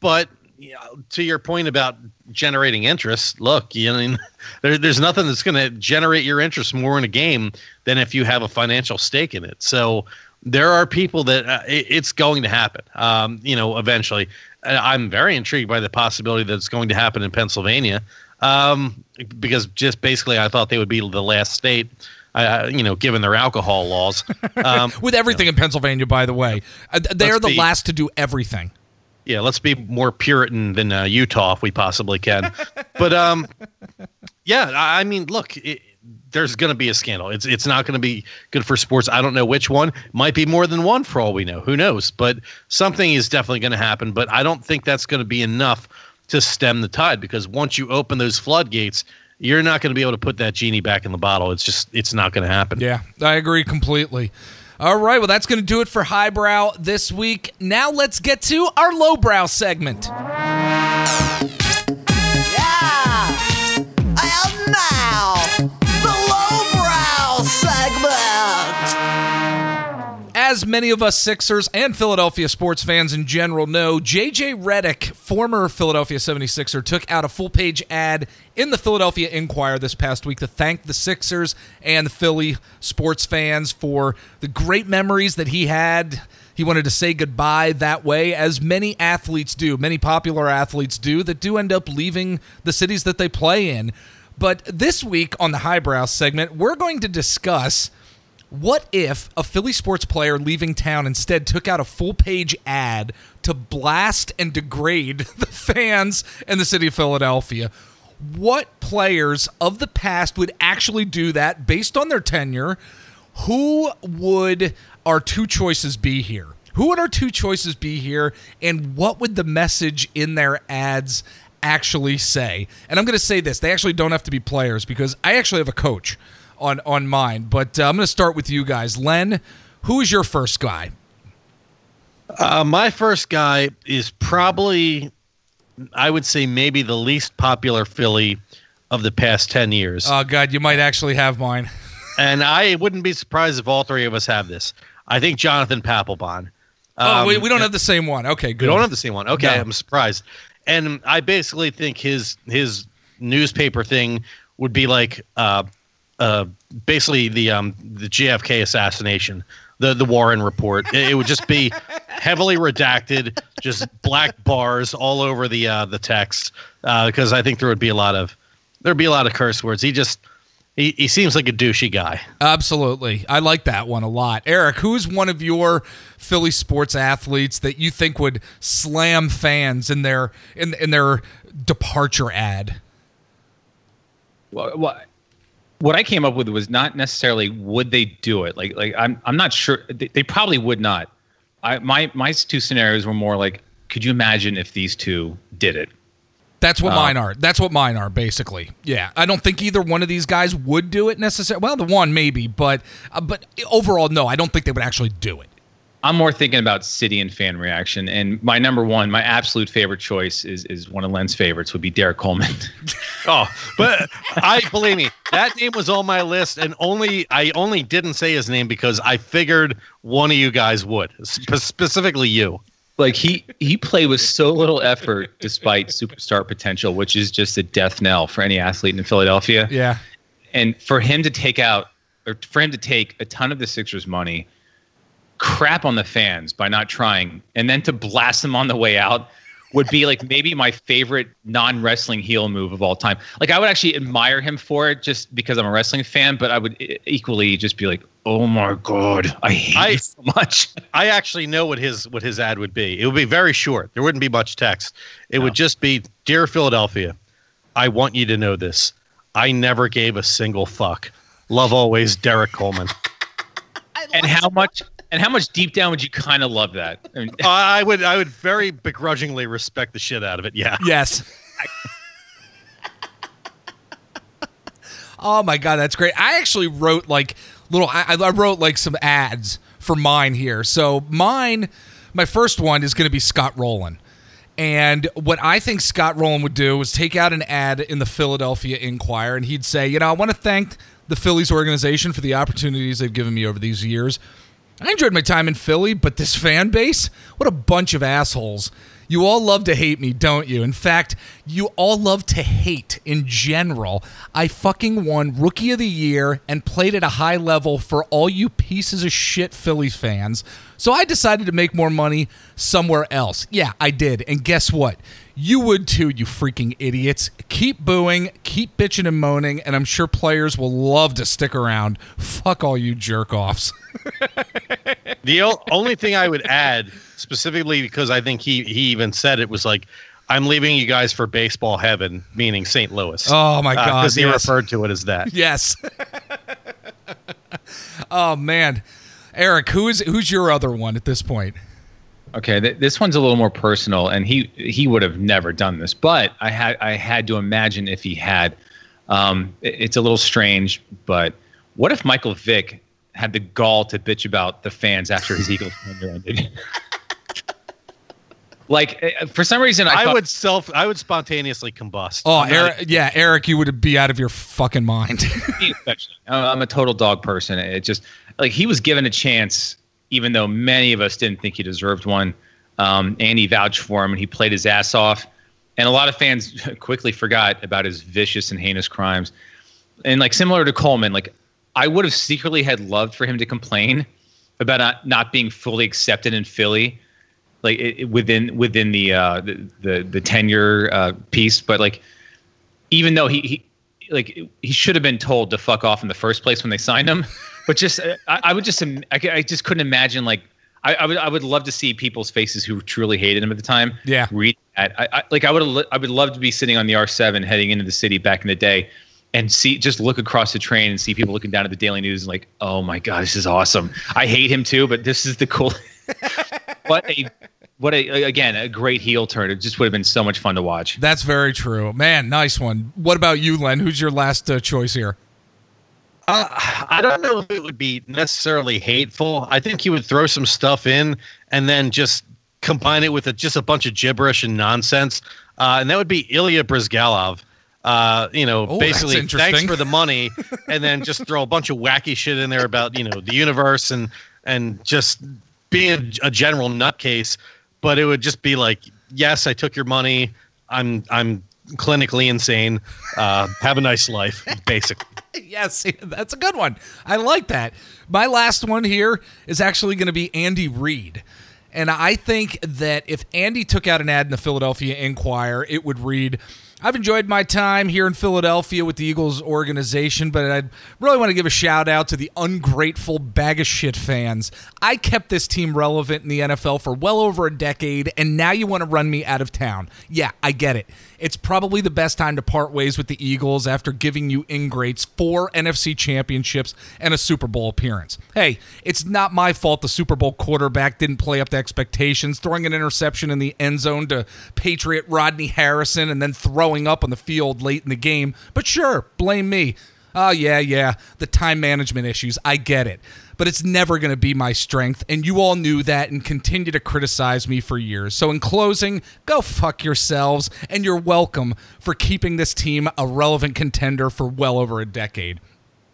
But you know, to your point about generating interest, look, you know, there, there's nothing that's going to generate your interest more in a game than if you have a financial stake in it. So there are people that uh, it, it's going to happen. Um, you know, eventually. Uh, I'm very intrigued by the possibility that it's going to happen in Pennsylvania, um, because just basically I thought they would be the last state. Uh, you know, given their alcohol laws, um, With everything in Pennsylvania, by the way, Uh, they Let's are the be- last to do everything. Yeah, let's be more Puritan than uh, Utah if we possibly can. but um, yeah, I mean, look, it, there's going to be a scandal. It's it's not going to be good for sports. I don't know which one. Might be more than one for all we know. Who knows? But something is definitely going to happen. But I don't think that's going to be enough to stem the tide because once you open those floodgates, you're not going to be able to put that genie back in the bottle. It's just it's not going to happen. Yeah, I agree completely. All right, well, that's going to do it for Highbrow this week. Now let's get to our Lowbrow segment. As many of us Sixers and Philadelphia sports fans in general know, JJ Redick, former Philadelphia 76er, took out a full page ad in the Philadelphia Inquirer this past week to thank the Sixers and the Philly sports fans for the great memories that he had. He wanted to say goodbye that way, as many athletes do, many popular athletes do, that do end up leaving the cities that they play in. But this week on the Highbrow segment, we're going to discuss what if a Philly sports player leaving town instead took out a full page ad to blast and degrade the fans and the city of Philadelphia? What players of the past would actually do that based on their tenure? Who would our two choices be here? Who would our two choices be here? And what would the message in their ads actually say? And I'm going to say this they actually don't have to be players because I actually have a coach on on mine. But uh, I'm going to start with you guys. Len, who is your first guy? Uh, my first guy is probably, I would say, maybe the least popular Philly of the past 10 years. Oh God, you might actually have mine. and I wouldn't be surprised if all three of us have this. I think Jonathan Papelbon. oh, Um, we, we don't have the same one. Okay, good. We don't have the same one. Okay, No. I'm surprised. And I basically think his his newspaper thing would be like uh, uh, basically the um, the JFK assassination, the the Warren report. It, it would just be heavily redacted, just black bars all over the uh, the text because I think there would be a lot of there'd be a lot of curse words. He just he, he seems like a douchey guy. Absolutely. I like that one a lot. Eric, who's one of your Philly sports athletes that you think would slam fans in their in in their departure ad? Well, what what I came up with was not necessarily would they do it. Like like I'm I'm not sure they, they probably would not. I my my two scenarios were more like could you imagine if these two did it? That's what Uh, mine are. That's what mine are, basically. Yeah, I don't think either one of these guys would do it necessarily. Well, the one maybe, but uh, but overall, no, I don't think they would actually do it. I'm more thinking about city and fan reaction. And my number one, my absolute favorite choice is is one of Len's favorites would be Derrick Coleman. Oh, but I believe me, that name was on my list, and only I only didn't say his name because I figured one of you guys would, spe- specifically you. like he he played with so little effort despite superstar potential, which is just a death knell for any athlete in Philadelphia. Yeah, and for him to take out or for him to take a ton of the Sixers money, crap on the fans by not trying, and then to blast them on the way out would be like maybe my favorite non-wrestling heel move of all time. Like I would actually admire him for it just because I'm a wrestling fan, but I would equally just be like, "Oh my god, I hate I- you so much." I actually know what his what his ad would be. It would be very short. There wouldn't be much text. It would just be, "Dear Philadelphia, I want you to know this. I never gave a single fuck. Love always, Derrick Coleman." and how much and how much deep down would you kind of love that? I mean, I would I would very begrudgingly respect the shit out of it. Yeah. Yes. oh my god, that's great. I actually wrote like little. I, I wrote like some ads for mine here. So mine, my first one is going to be Scott Rolen. And what I think Scott Rolen would do is take out an ad in the Philadelphia Inquirer, and he'd say, you know, I want to thank the Phillies organization for the opportunities they've given me over these years. I enjoyed my time in Philly, but this fan base, what a bunch of assholes. You all love to hate me, don't you? In fact, you all love to hate in general. I fucking won Rookie of the Year and played at a high level for all you pieces of shit Phillies fans. So I decided to make more money somewhere else. Yeah, I did. And guess what? You would too, you freaking idiots. Keep booing, keep bitching and moaning, and I'm sure players will love to stick around. Fuck all you jerk offs. The o- only thing I would add, specifically because I think he he even said it was like, "I'm leaving you guys for baseball heaven," meaning St. Louis. Oh, my uh, God, Because he yes. referred to it as that. yes. oh man. Eric, who is who's your other one at this point? Okay, th- this one's a little more personal, and he he would have never done this, but I had I had to imagine if he had. Um, it- it's a little strange, but what if Michael Vick had the gall to bitch about the fans after his Eagles tenure ended? like eh, for some reason, I, I thought- would self, I would spontaneously combust. Oh, I'm not- Eric, yeah, Eric, you would be out of your fucking mind. me especially. I'm I'm a total dog person. It just like he was given a chance, even though many of us didn't think he deserved one. Um, and he vouched for him, and he played his ass off. And a lot of fans quickly forgot about his vicious and heinous crimes. And like similar to Coleman, like I would have secretly had loved for him to complain about not, not being fully accepted in Philly, like it, it- within within the uh, the, the the tenure uh, piece. But like even though he, he like he should have been told to fuck off in the first place when they signed him. But just uh, I, I would just I, I just couldn't imagine like I, I would I would love to see people's faces who truly hated him at the time. Yeah. read that. I, I like I would I would love to be sitting on the R seven heading into the city back in the day. And see, just look across the train and see people looking down at the Daily News and like, oh my god, this is awesome. I hate him too, but this is the cool. what a, what a again a great heel turn. It just would have been so much fun to watch. That's very true. Man, nice one. What about you, Len? Who's your last uh, choice here? Uh, I don't know if it would be necessarily hateful. I think he would throw some stuff in and then just combine it with a, just a bunch of gibberish and nonsense. Uh, and that would be Ilya Bryzgalov. Uh, you know, Oh, basically, thanks for the money, and then just throw a bunch of wacky shit in there about you know the universe and and just being a, a general nutcase. But it would just be like, yes, I took your money. I'm I'm clinically insane. Uh, have a nice life, basically. yes, that's a good one. I like that. My last one here is actually going to be Andy Reid. And I think that if Andy took out an ad in the Philadelphia Inquirer, it would read, I've enjoyed my time here in Philadelphia with the Eagles organization, but I'd really want to give a shout out to the ungrateful bag of shit fans. I kept this team relevant in the NFL for well over a decade, and now you want to run me out of town. Yeah, I get it. It's probably the best time to part ways with the Eagles after giving you ingrates four NFC championships and a Super Bowl appearance. Hey, it's not my fault the Super Bowl quarterback didn't play up to expectations, throwing an interception in the end zone to Patriot Rodney Harrison and then throwing up on the field late in the game. But sure, blame me. Oh, yeah, yeah, the time management issues. I get it. But it's never going to be my strength, and you all knew that and continue to criticize me for years. So, in closing, go fuck yourselves, and you're welcome for keeping this team a relevant contender for well over a decade.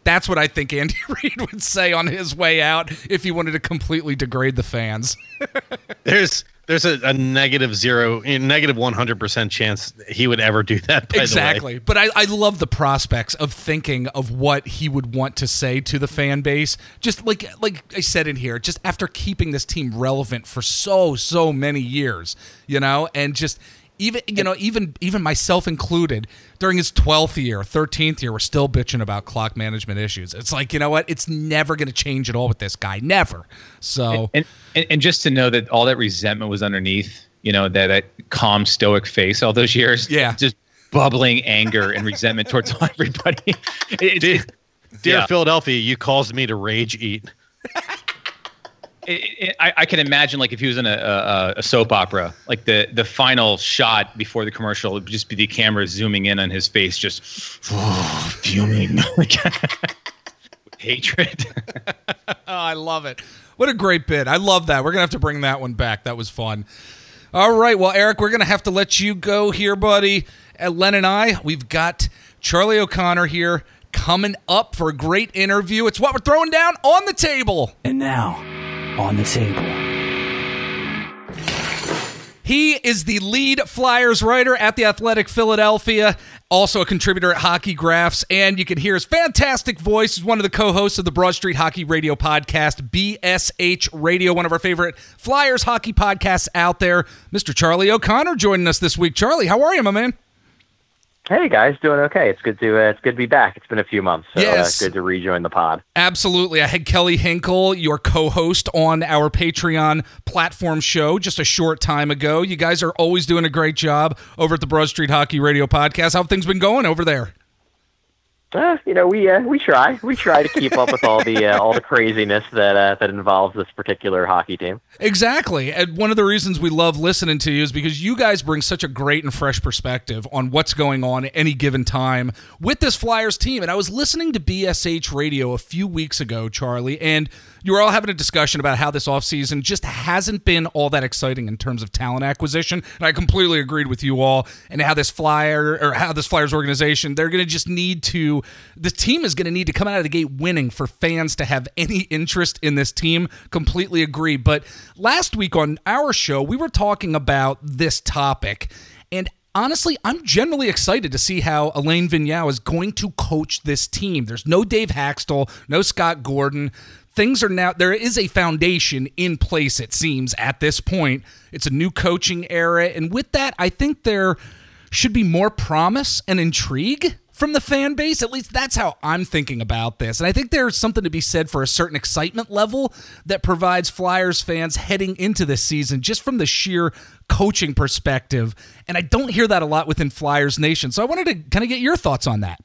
That's what I think Andy Reid would say on his way out if he wanted to completely degrade the fans. there's there's a, a negative zero, negative one hundred percent chance he would ever do that. Exactly. But I, I love the prospects of thinking of what he would want to say to the fan base. Just like like I said in here, just after keeping this team relevant for so so many years, you know, and just even you know even even myself included during his 12th year 13th year we're still bitching about clock management issues it's like you know what it's never going to change at all with this guy never so and, and and just to know that all that resentment was underneath, you know, that, that calm, stoic face all those years, Yeah. just bubbling anger and resentment towards everybody. It- Dear, it- dear yeah. Philadelphia, you caused me to rage eat. it, it, I, I can imagine like if he was in a, a, a soap opera, like the the final shot before the commercial would just be the camera zooming in on his face, just fuming, hatred. Oh, I love it. What a great bit. I love that. We're going to have to bring that one back. That was fun. All right. Well, Eric, we're going to have to let you go here, buddy. Uh, Len and I, we've got Charlie O'Connor here coming up for a great interview. It's what we're throwing down on the table. And now, on the table. He is the lead Flyers writer at The Athletic Philadelphia, also a contributor at Hockey Graphs, and you can hear his fantastic voice. He's one of the co hosts of the Broad Street Hockey Radio podcast, BSH Radio, one of our favorite Flyers hockey podcasts out there. Mr. Charlie O'Connor joining us this week. Charlie, how are you, my man? Hey guys, doing okay. It's good to uh, it's good to be back. It's been a few months, so Yes. uh, good to rejoin the pod. Absolutely. I had Kelly Hinkle, your co host, on our Patreon platform show just a short time ago. You guys are always doing a great job over at the Broad Street Hockey Radio podcast. How have things been going over there? Uh, you know, we uh, we try we try to keep up with all the uh, all the craziness that uh, that involves this particular hockey team. Exactly. And one of the reasons we love listening to you is because you guys bring such a great and fresh perspective on what's going on at any given time with this Flyers team. And I was listening to BSH radio a few weeks ago, Charlie, and you were all having a discussion about how this offseason just hasn't been all that exciting in terms of talent acquisition. And I completely agreed with you all and how this Flyer or how this Flyers organization, they're going to just need to, the team is going to need to come out of the gate winning for fans to have any interest in this team. Completely agree. But last week on our show, we were talking about this topic. And honestly, I'm generally excited to see how Alain Vigneault is going to coach this team. There's no Dave Hakstol, no Scott Gordon. Things are now, there is a foundation in place, it seems, at this point. It's a new coaching era. And with that, I think there should be more promise and intrigue from the fan base. At least that's how I'm thinking about this. And I think there's something to be said for a certain excitement level that provides Flyers fans heading into this season just from the sheer coaching perspective. And I don't hear that a lot within Flyers Nation. So I wanted to kind of get your thoughts on that.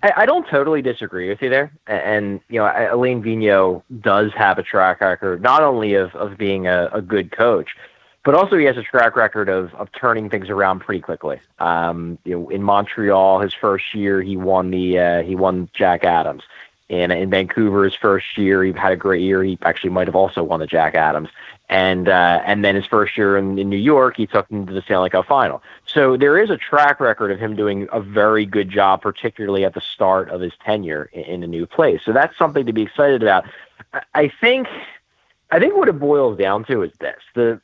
I, don't totally disagree with you there, and you know, Alain Vigneault does have a track record not only of of being a, a good coach, but also he has a track record of of turning things around pretty quickly. Um, you know, in Montreal, his first year, he won the uh, he won Jack Adams. In in Vancouver, his first year, he had a great year. He actually might have also won the Jack Adams. And uh, and then his first year in, in New York, he took them to the Stanley Cup final. So there is a track record of him doing a very good job, particularly at the start of his tenure in, in a new place. So that's something to be excited about. I think I think what it boils down to is this: the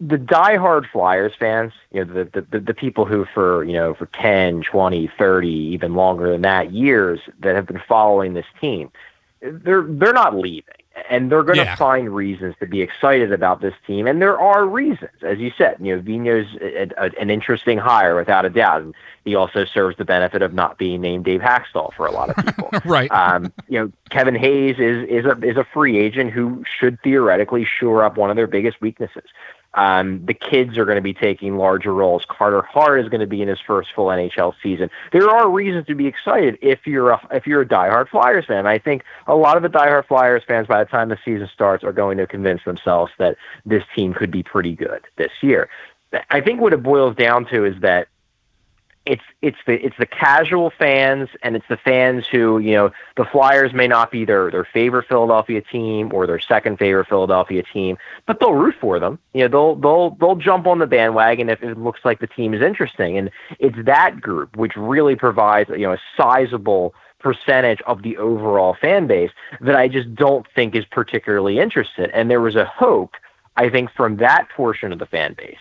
the diehard Flyers fans, you know, the, the the people who for you know for 10, 20, 30, even longer than that years that have been following this team, they're they're not leaving, and they're going to Yeah. find reasons to be excited about this team, and there are reasons, as you said. You know, Vigneault's a, a, an interesting hire without a doubt, and he also serves the benefit of not being named Dave Hakstol for a lot of people. Right. Um, you know, Kevin Hayes is is a is a free agent who should theoretically shore up one of their biggest weaknesses. Um, the kids are going to be taking larger roles. Carter Hart is going to be in his first full NHL season. There are reasons to be excited if you're a if you're a diehard Flyers fan. I think a lot of the diehard Flyers fans, by the time the season starts, are going to convince themselves that this team could be pretty good this year. I think what it boils down to is that it's it's the it's the casual fans and it's the fans who you know the Flyers may not be their their favorite Philadelphia team or their second favorite Philadelphia team, but they'll root for them. You know they'll they'll they'll jump on the bandwagon if it looks like the team is interesting, and it's that group which really provides you know a sizable percentage of the overall fan base that I just don't think is particularly interested. And there was a hope, I think, from that portion of the fan base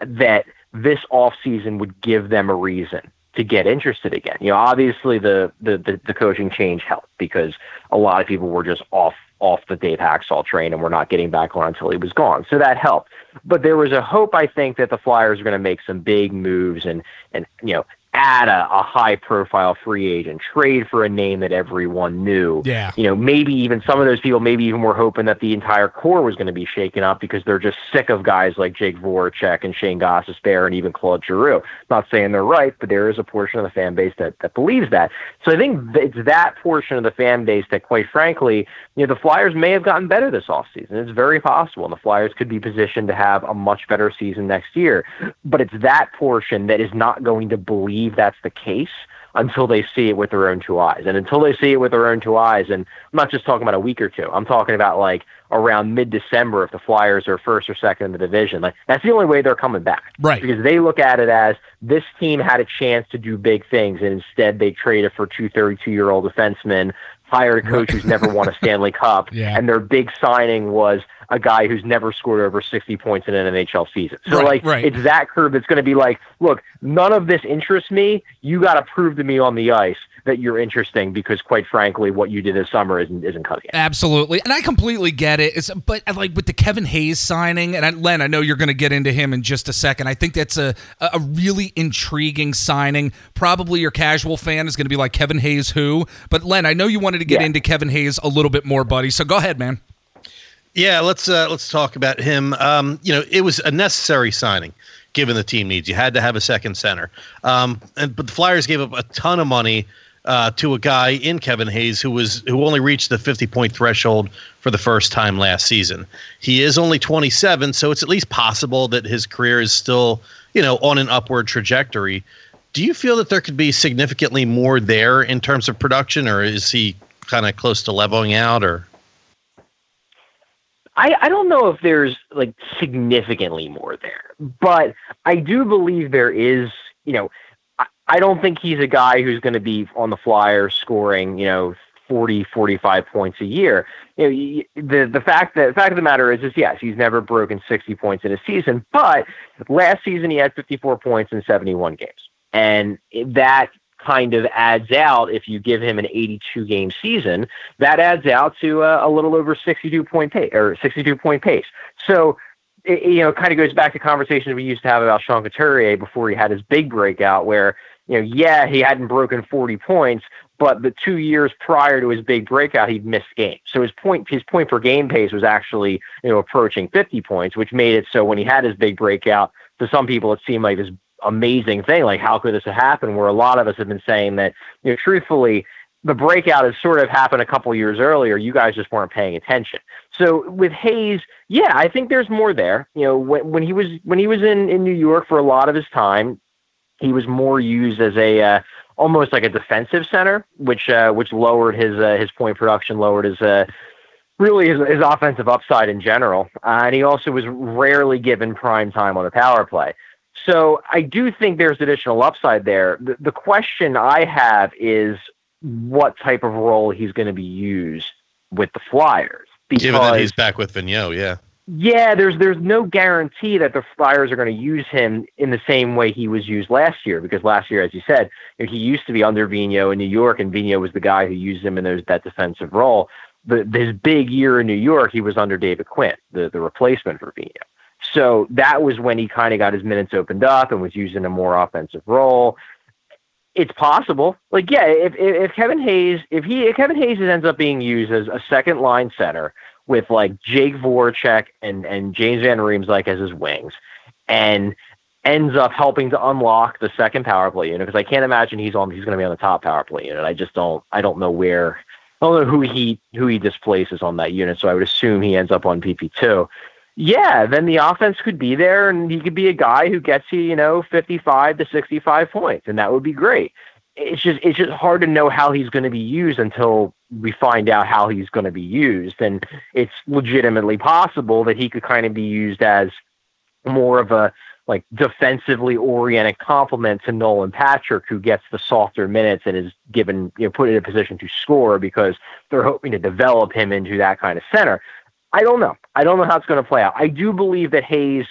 that this offseason would give them a reason to get interested again. You know, obviously the, the, the, the coaching change helped because a lot of people were just off off the Dave Hakstol train and were not getting back on until he was gone. So that helped. But there was a hope, I think, that the Flyers are going to make some big moves and and you know add a, a high profile free agent, trade for a name that everyone knew. Yeah. You know, maybe even some of those people maybe even were hoping that the entire core was going to be shaken up because they're just sick of guys like Jake Voracek and Shayne Gostisbehere and even Claude Giroux. Not saying they're right, but there is a portion of the fan base that, that believes that. So I think it's that portion of the fan base that, quite frankly, you know, the Flyers may have gotten better this offseason. It's very possible. And the Flyers could be positioned to have a much better season next year. But it's that portion that is not going to believe that's the case until they see it with their own two eyes. And until they see it with their own two eyes, and I'm not just talking about a week or two, I'm talking about like around mid December if the Flyers are first or second in the division. Like that's the only way they're coming back. Right. Because they look at it as this team had a chance to do big things and instead they traded for two 32 year old defensemen hired a coach who's never won a Stanley Cup, Yeah. and their big signing was a guy who's never scored over 60 points in an NHL season. So, Right, like, right. it's that curve that's going to be like, look, none of this interests me. You got to prove to me on the ice that you're interesting because, quite frankly, what you did this summer isn't isn't cutting it. Absolutely, and I completely get it. It's, but like with the Kevin Hayes signing, and I, Len, I know you're going to get into him in just a second. I think that's a a really intriguing signing. Probably your casual fan is going to be like Kevin Hayes, who? But Len, I know you wanted to get Yeah. into Kevin Hayes a little bit more, buddy. So go ahead, man. Yeah, let's uh, let's talk about him. Um, you know, it was a necessary signing given the team needs. You had to have a second center. Um, and but the Flyers gave up a ton of money uh, to a guy in Kevin Hayes who was who only reached the 50 point threshold for the first time last season. He is only 27, so it's at least possible that his career is still, you know, on an upward trajectory. Do you feel that there could be significantly more there in terms of production, or is he kind of close to leveling out? Or I, I don't know if there's like significantly more there, but I do believe there is, you know, I, don't think he's a guy who's going to be on the Flyers scoring, you know, 40, 45 points a year. You know, the the fact that the fact of the matter is, is yes, he's never broken 60 points in a season, but last season he had 54 points in 71 games. And that kind of adds out if you give him an 82 game season that adds out to uh, a little over 62 point pace or 62 point pace so it, you know, kind of goes back to conversations we used to have about Sean Couturier before he had his big breakout, where you know, yeah, he hadn't broken 40 points, but the two years prior to his big breakout, he'd missed games. So his point, his point per game pace was actually you know approaching 50 points, which made it so when he had his big breakout, to some people it seemed like this amazing thing, like how could this have happened? Where a lot of us have been saying that, you know, truthfully, the breakout has sort of happened a couple years earlier. You guys just weren't paying attention. So with Hayes, yeah, I think there's more there. You know, when, when he was when he was in in New York for a lot of his time, he was more used as a uh, almost like a defensive center, which uh, which lowered his uh, his point production, lowered his uh, really his, his offensive upside in general, uh, and he also was rarely given prime time on the power play. So I do think there's additional upside there. The, the question I have is what type of role he's going to be used with the Flyers. given that Because- he's back with Vigneault, yeah. Yeah, there's there's no guarantee that the Flyers are going to use him in the same way he was used last year because last year, as you said, you know, he used to be under Vino in New York, and Vino was the guy who used him in those, that defensive role. But his big year in New York, he was under David Quinn, the the replacement for Vino. So that was when he kind of got his minutes opened up and was used in a more offensive role. It's possible. Like, yeah, if, if if Kevin Hayes, if he if Kevin Hayes ends up being used as a second line center with like Jake Voracek and and James van Riemsdyk like as his wings, and ends up helping to unlock the second power play unit because I can't imagine he's on he's going to be on the top power play unit. I just don't I don't know where I don't know who he who he displaces on that unit. So I would assume he ends up on PP two. Yeah, then the offense could be there, and he could be a guy who gets you, you know, fifty-five to sixty-five points, and that would be great. It's just it's just hard to know how he's going to be used until we find out how he's going to be used, and it's legitimately possible that he could kind of be used as more of a like defensively oriented complement to Nolan Patrick, who gets the softer minutes and is given, you know, put in a position to score because they're hoping to develop him into that kind of center. I don't know. I don't know how it's going to play out. I do believe that Hayes,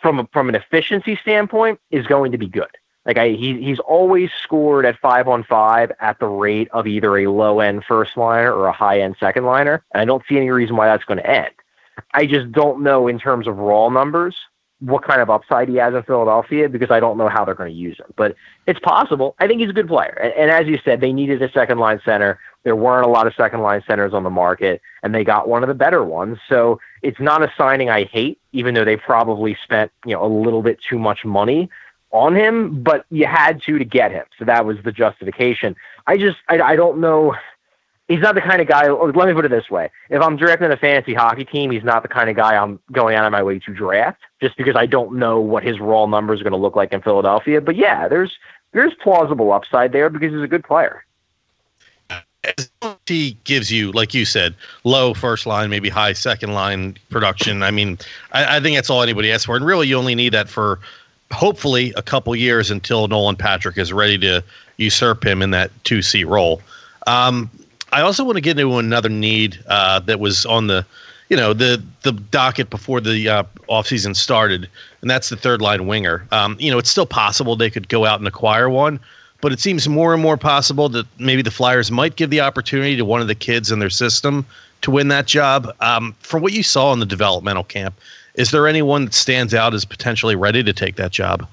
from a, from an efficiency standpoint, is going to be good. Like I, he he's always scored at five on five at the rate of either a low end first liner or a high end second liner, and I don't see any reason why that's going to end. I just don't know in terms of raw numbers what kind of upside he has in Philadelphia because I don't know how they're going to use him. But it's possible. I think he's a good player. And, and as you said, they needed a second line center. There weren't a lot of second line centers on the market, and they got one of the better ones. So it's not a signing I hate, even though they probably spent you know a little bit too much money on him. But you had to to get him, so that was the justification. I just I, I don't know he's not the kind of guy. Let me put it this way: if I'm drafting a fantasy hockey team, he's not the kind of guy I'm going out of my way to draft, just because I don't know what his raw numbers are going to look like in Philadelphia. But yeah, there's there's plausible upside there because he's a good player. As as he gives you, like you said, low first line, maybe high second line production. I mean, I, I think that's all anybody asks for, and really, you only need that for hopefully a couple years until Nolan Patrick is ready to usurp him in that two C role. Um, I also want to get into another need uh, that was on the, you know, the the docket before the uh, offseason started, and that's the third line winger. Um, you know, it's still possible they could go out and acquire one, but it seems more and more possible that maybe the Flyers might give the opportunity to one of the kids in their system to win that job. Um, from what you saw in the developmental camp, is there anyone that stands out as potentially ready to take that job?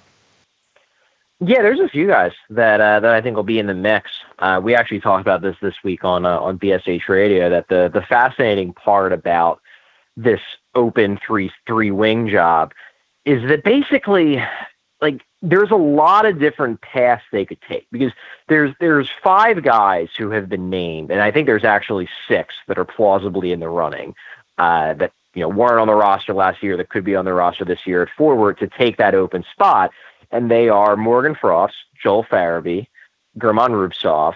Yeah, there's a few guys that uh, that I think will be in the mix. Uh, we actually talked about this this week on uh, on BSH Radio. That the the fascinating part about this open three three wing job is that basically, like, there's a lot of different paths they could take because there's there's five guys who have been named, and I think there's actually six that are plausibly in the running uh, that you know weren't on the roster last year that could be on the roster this year at forward to take that open spot and they are Morgan Frost, Joel Farabee, German Rubtsov,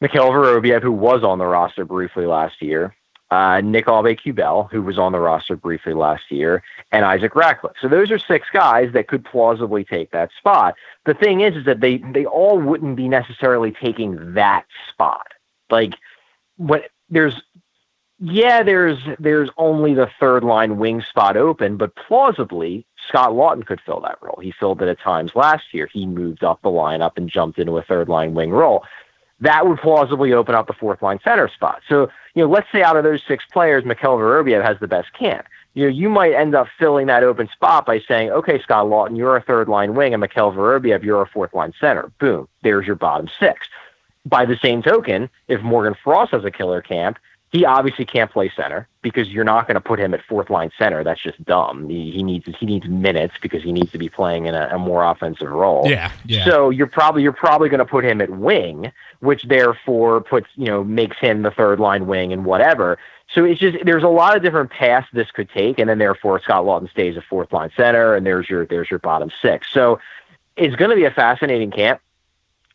Mikhail Vorobiev, who was on the roster briefly last year, uh, Nick Aube-Kubel, who was on the roster briefly last year, and Isaac Ratcliffe. So those are six guys that could plausibly take that spot. The thing is, is that they they all wouldn't be necessarily taking that spot. Like what there's yeah, there's there's only the third line wing spot open, but plausibly Scott Laughton could fill that role. He filled it at times last year. He moved up the lineup and jumped into a third line wing role. That would plausibly open up the fourth line center spot. So, you know, let's say out of those six players, Mikhail Vorobiev has the best camp. You know, you might end up filling that open spot by saying, okay, Scott Laughton, you're a third line wing, and Mikhail Vorobiev, you're a fourth line center. Boom, there's your bottom six. By the same token, if Morgan Frost has a killer camp, he obviously can't play center because you're not going to put him at fourth line center. That's just dumb. He, he needs he needs minutes because he needs to be playing in a, a more offensive role. Yeah, yeah. So you're probably you're probably going to put him at wing, which therefore puts you know makes him the third line wing and whatever. So it's just there's a lot of different paths this could take, and then therefore Scott Laughton stays a fourth line center, and there's your there's your bottom six. So it's going to be a fascinating camp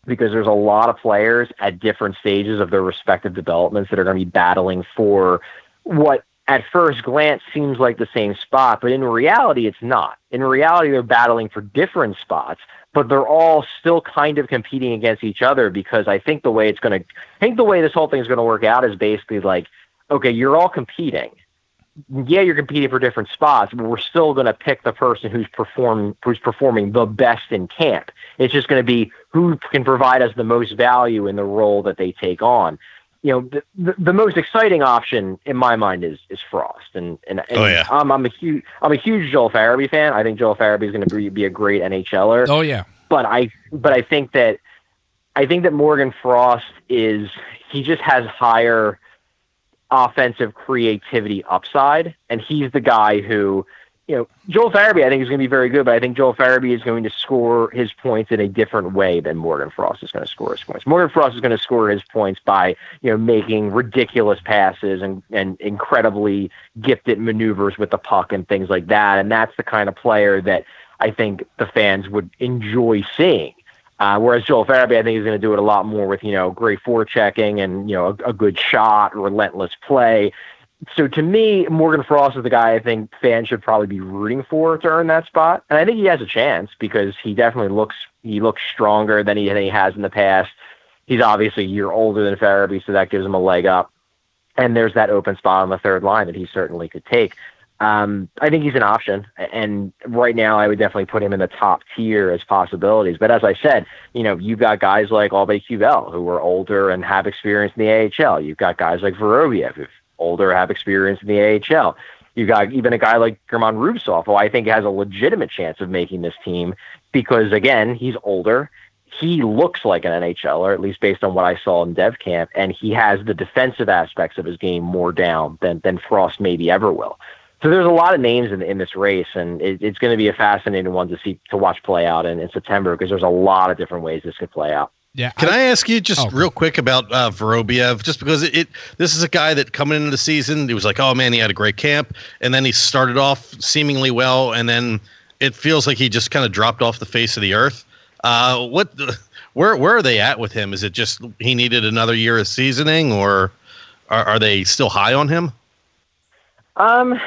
because there's a lot of players at different stages of their respective developments that are going to be battling for what at first glance seems like the same spot, but in reality, it's not. In reality, they're battling for different spots, but they're all still kind of competing against each other because I think the way it's going to, I think the way this whole thing is going to work out is basically like, okay, you're all competing. Yeah, you're competing for different spots, but we're still going to pick the person who's perform who's performing the best in camp. It's just going to be who can provide us the most value in the role that they take on. You know, the, the, the most exciting option in my mind is is Frost, and and, and Oh, yeah. I'm, I'm a huge I'm a huge Joel Farabee fan. I think Joel Farabee is going to be, be a great NHLer. Oh yeah. But I but I think that I think that Morgan Frost is he just has higher offensive creativity upside, and he's the guy who, you know, Joel Farabee I think is going to be very good, but I think Joel Farabee is going to score his points in a different way than Morgan Frost is going to score his points. Morgan Frost is going to score his points by you know making ridiculous passes and and incredibly gifted maneuvers with the puck and things like that, and that's the kind of player that I think the fans would enjoy seeing. Uh, whereas Joel Farabee, I think, is going to do it a lot more with you know great forechecking and you know a, a good shot, relentless play. So to me, Morgan Frost is the guy I think fans should probably be rooting for to earn that spot, and I think he has a chance because he definitely looks he looks stronger than he, than he has in the past. He's obviously a year older than Farabee, so that gives him a leg up. And there's that open spot on the third line that he certainly could take. Um, I think he's an option, and right now I would definitely put him in the top tier as possibilities. But as I said, you know, you've got guys like Aube-Kubel who are older and have experience in the AHL. You've got guys like Vorobiev who's older, have experience in the AHL. You've got even a guy like German Rubtsov, who I think has a legitimate chance of making this team because, again, he's older. He looks like an NHLer, at least based on what I saw in Dev Camp, and he has the defensive aspects of his game more down than, than Frost maybe ever will. So there's a lot of names in, in this race, and it, it's going to be a fascinating one to see to watch play out in, in September because there's a lot of different ways this could play out. Yeah. Can I, ask you just Oh. real quick about uh, Vorobiev? Just because it, it, this is a guy that coming into the season, it was like, oh man, he had a great camp, and then he started off seemingly well, and then it feels like he just kind of dropped off the face of the earth. Uh, what, where, where are they at with him? Is it just he needed another year of seasoning, or are, are they still high on him? Um,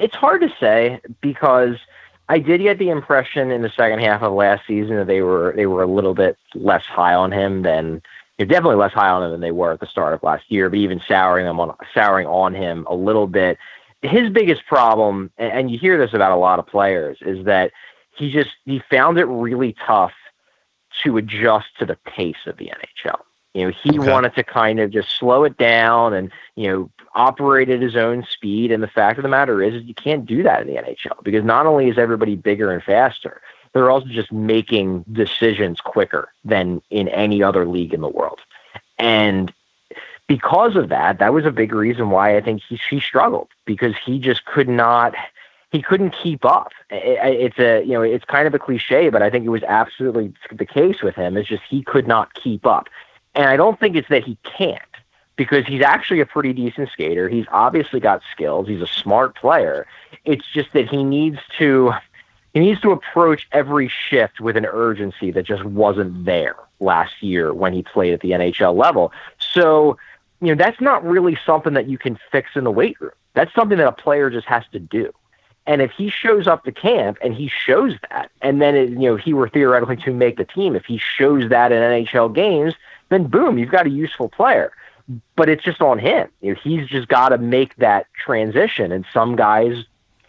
it's hard to say because I did get the impression in the second half of last season that they were they were a little bit less high on him than you're definitely less high on him than they were at the start of last year, but even souring them on souring on him a little bit. His biggest problem, and you hear this about a lot of players, is that he just he found it really tough to adjust to the pace of the NHL. You know, he okay. wanted to kind of just slow it down and, you know, operate at his own speed. And the fact of the matter is, is you can't do that in the NHL because not only is everybody bigger and faster, they're also just making decisions quicker than in any other league in the world. And because of that, that was a big reason why I think he, he struggled because he just could not he couldn't keep up. It's a you know it's kind of a cliche, but I think it was absolutely the case with him. It's just he could not keep up, and I don't think it's that he can't because he's actually a pretty decent skater. He's obviously got skills. He's a smart player. It's just that he needs to he needs to approach every shift with an urgency that just wasn't there last year when he played at the NHL level. So, you know, that's not really something that you can fix in the weight room. That's something that a player just has to do. And if he shows up to camp and he shows that, and then it, you know he were theoretically to make the team, if he shows that in NHL games, then boom, you've got a useful player. But it's just on him. You know, he's just got to make that transition, and some guys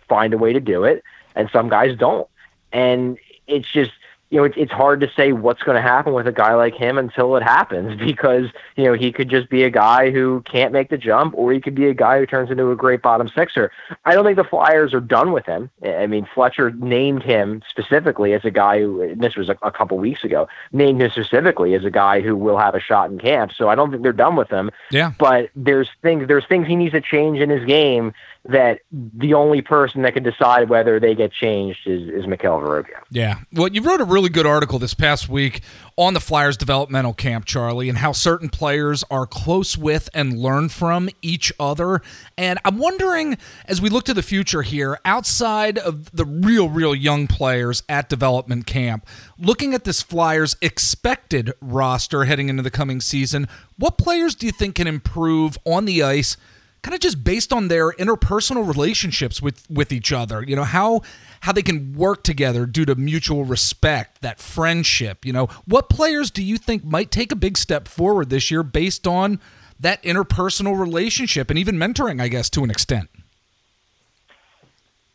find a way to do it, and some guys don't. And it's just you know, it's it's hard to say what's going to happen with a guy like him until it happens because, you know, he could just be a guy who can't make the jump or he could be a guy who turns into a great bottom sixer. I don't think the Flyers are done with him. I mean, Fletcher named him specifically as a guy who, this was a, a couple weeks ago, named him specifically as a guy who will have a shot in camp. So I don't think they're done with him. Yeah. But there's things, there's things he needs to change in his game that the only person that can decide whether they get changed is, is Vorobyev. Yeah. Well, you wrote a really good article this past week on the Flyers developmental camp, Charlie, and how certain players are close with and learn from each other. And I'm wondering, as we look to the future here, outside of the real, real young players at development camp, looking at this Flyers expected roster heading into the coming season, what players do you think can improve on the ice? Kind of just based on their interpersonal relationships with with each other you know how how they can work together due to mutual respect that friendship you know what players do you think might take a big step forward this year based on that interpersonal relationship and even mentoring i guess to an extent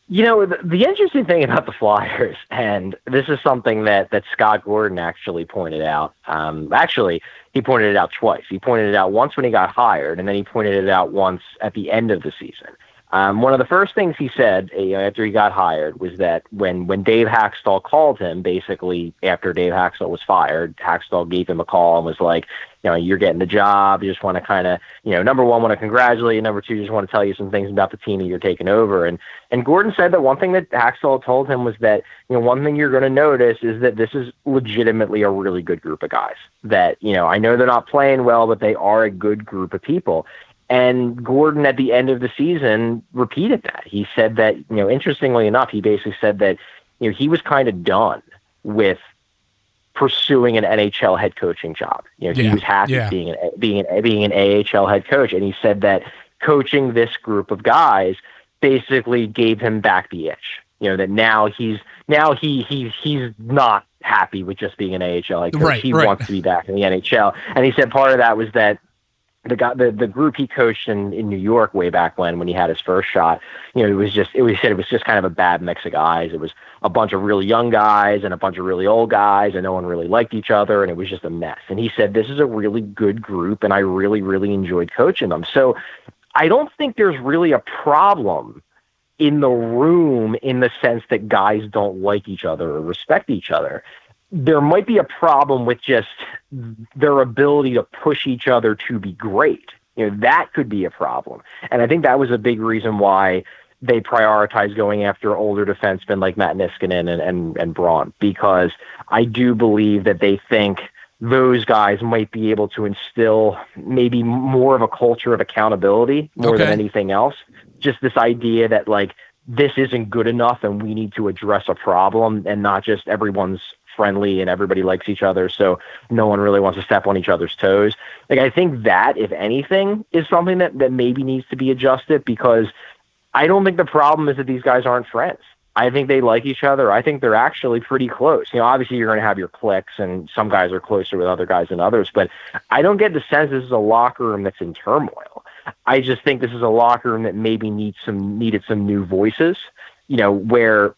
you know, the, the, interesting thing about the Flyers, and this is something that, that Scott Gordon actually pointed out. Um, actually, he pointed it out twice. He pointed it out once when he got hired, and then he pointed it out once at the end of the season. Um, one of the first things he said you know, after he got hired was that when, when Dave Hakstol called him, basically after Dave Hakstol was fired, Hakstol gave him a call and was like, you know, you're getting the job. You just want to kind of, you know, number one, want to congratulate you. Number two, just want to tell you some things about the team that you're taking over. And and Gordon said that one thing that Hakstol told him was that, you know, one thing you're going to notice is that this is legitimately a really good group of guys. That you know, I know they're not playing well, but they are a good group of people. And Gordon, at the end of the season, repeated that. He said that, you know, interestingly enough, he basically said that, you know, he was kind of done with pursuing an NHL head coaching job. You know, yeah. he was happy yeah. being an being an being an AHL head coach, and he said that coaching this group of guys basically gave him back the itch. You know, that now he's now he he he's not happy with just being an AHL head coach. Right, he right. wants to be back in the NHL, and he said part of that was that the guy, the, the group he coached in, in New York way back when, when he had his first shot, you know, it was just, it was, said it was just kind of a bad mix of guys. It was a bunch of really young guys and a bunch of really old guys and no one really liked each other. And it was just a mess. And he said, this is a really good group. And I really, really enjoyed coaching them. So I don't think there's really a problem in the room in the sense that guys don't like each other or respect each other there might be a problem with just their ability to push each other to be great. You know, that could be a problem. And I think that was a big reason why they prioritize going after older defensemen like Matt Niskanen and, and, and Braun, because I do believe that they think those guys might be able to instill maybe more of a culture of accountability more okay. than anything else. Just this idea that like this isn't good enough and we need to address a problem and not just everyone's friendly and everybody likes each other, so no one really wants to step on each other's toes. Like I think that, if anything, is something that that maybe needs to be adjusted because I don't think the problem is that these guys aren't friends. I think they like each other. I think they're actually pretty close. You know, obviously you're going to have your cliques, and some guys are closer with other guys than others. But I don't get the sense this is a locker room that's in turmoil. I just think this is a locker room that maybe needs some needed some new voices. You know, where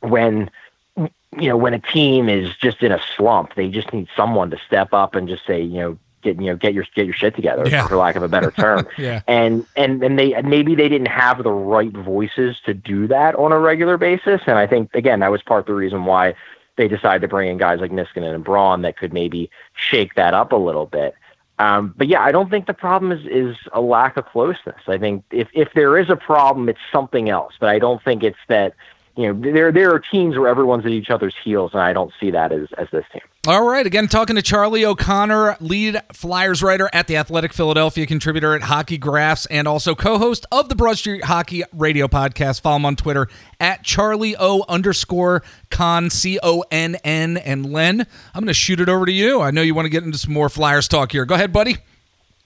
when you know when a team is just in a slump, they just need someone to step up and just say, you know, get you know get your get your shit together Yeah. for lack of a better term. Yeah. and and and they maybe they didn't have the right voices to do that on a regular basis. And i think again that was part of the reason why they decided to bring in guys like niskanen and braun that could maybe shake that up a little bit. Um, but yeah i don't think the problem is is a lack of closeness. I think if if there is a problem it's something else. But i don't think it's that you know there there are teams where everyone's at each other's heels and i don't see that as as this team All right. Again, talking to Charlie O'Connor, lead Flyers writer at the Athletic Philadelphia, contributor at Hockey Graphs, and also co host of the Broad Street Hockey Radio Podcast. Follow him on Twitter at Charlie O underscore con, C O N N. And Len, I'm going to shoot it over to you. I know you want to get into some more Flyers talk here. Go ahead, buddy.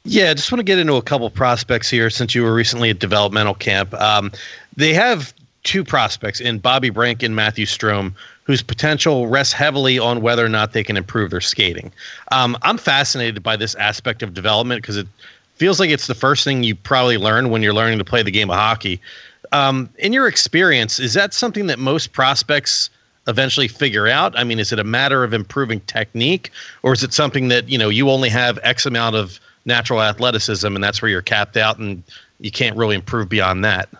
Yeah, I just want to get into a couple prospects here since you were recently at developmental camp. Um, they have two prospects in Bobby Brink and Matthew Strome, whose potential rests heavily on whether or not they can improve their skating. Um, I'm fascinated by this aspect of development because it feels like it's the first thing you probably learn when you're learning to play the game of hockey. Um, in your experience, is that something that most prospects eventually figure out? I mean, is it a matter of improving technique, or is it something that you know you only have X amount of natural athleticism, and that's where you're capped out, and you can't really improve beyond that?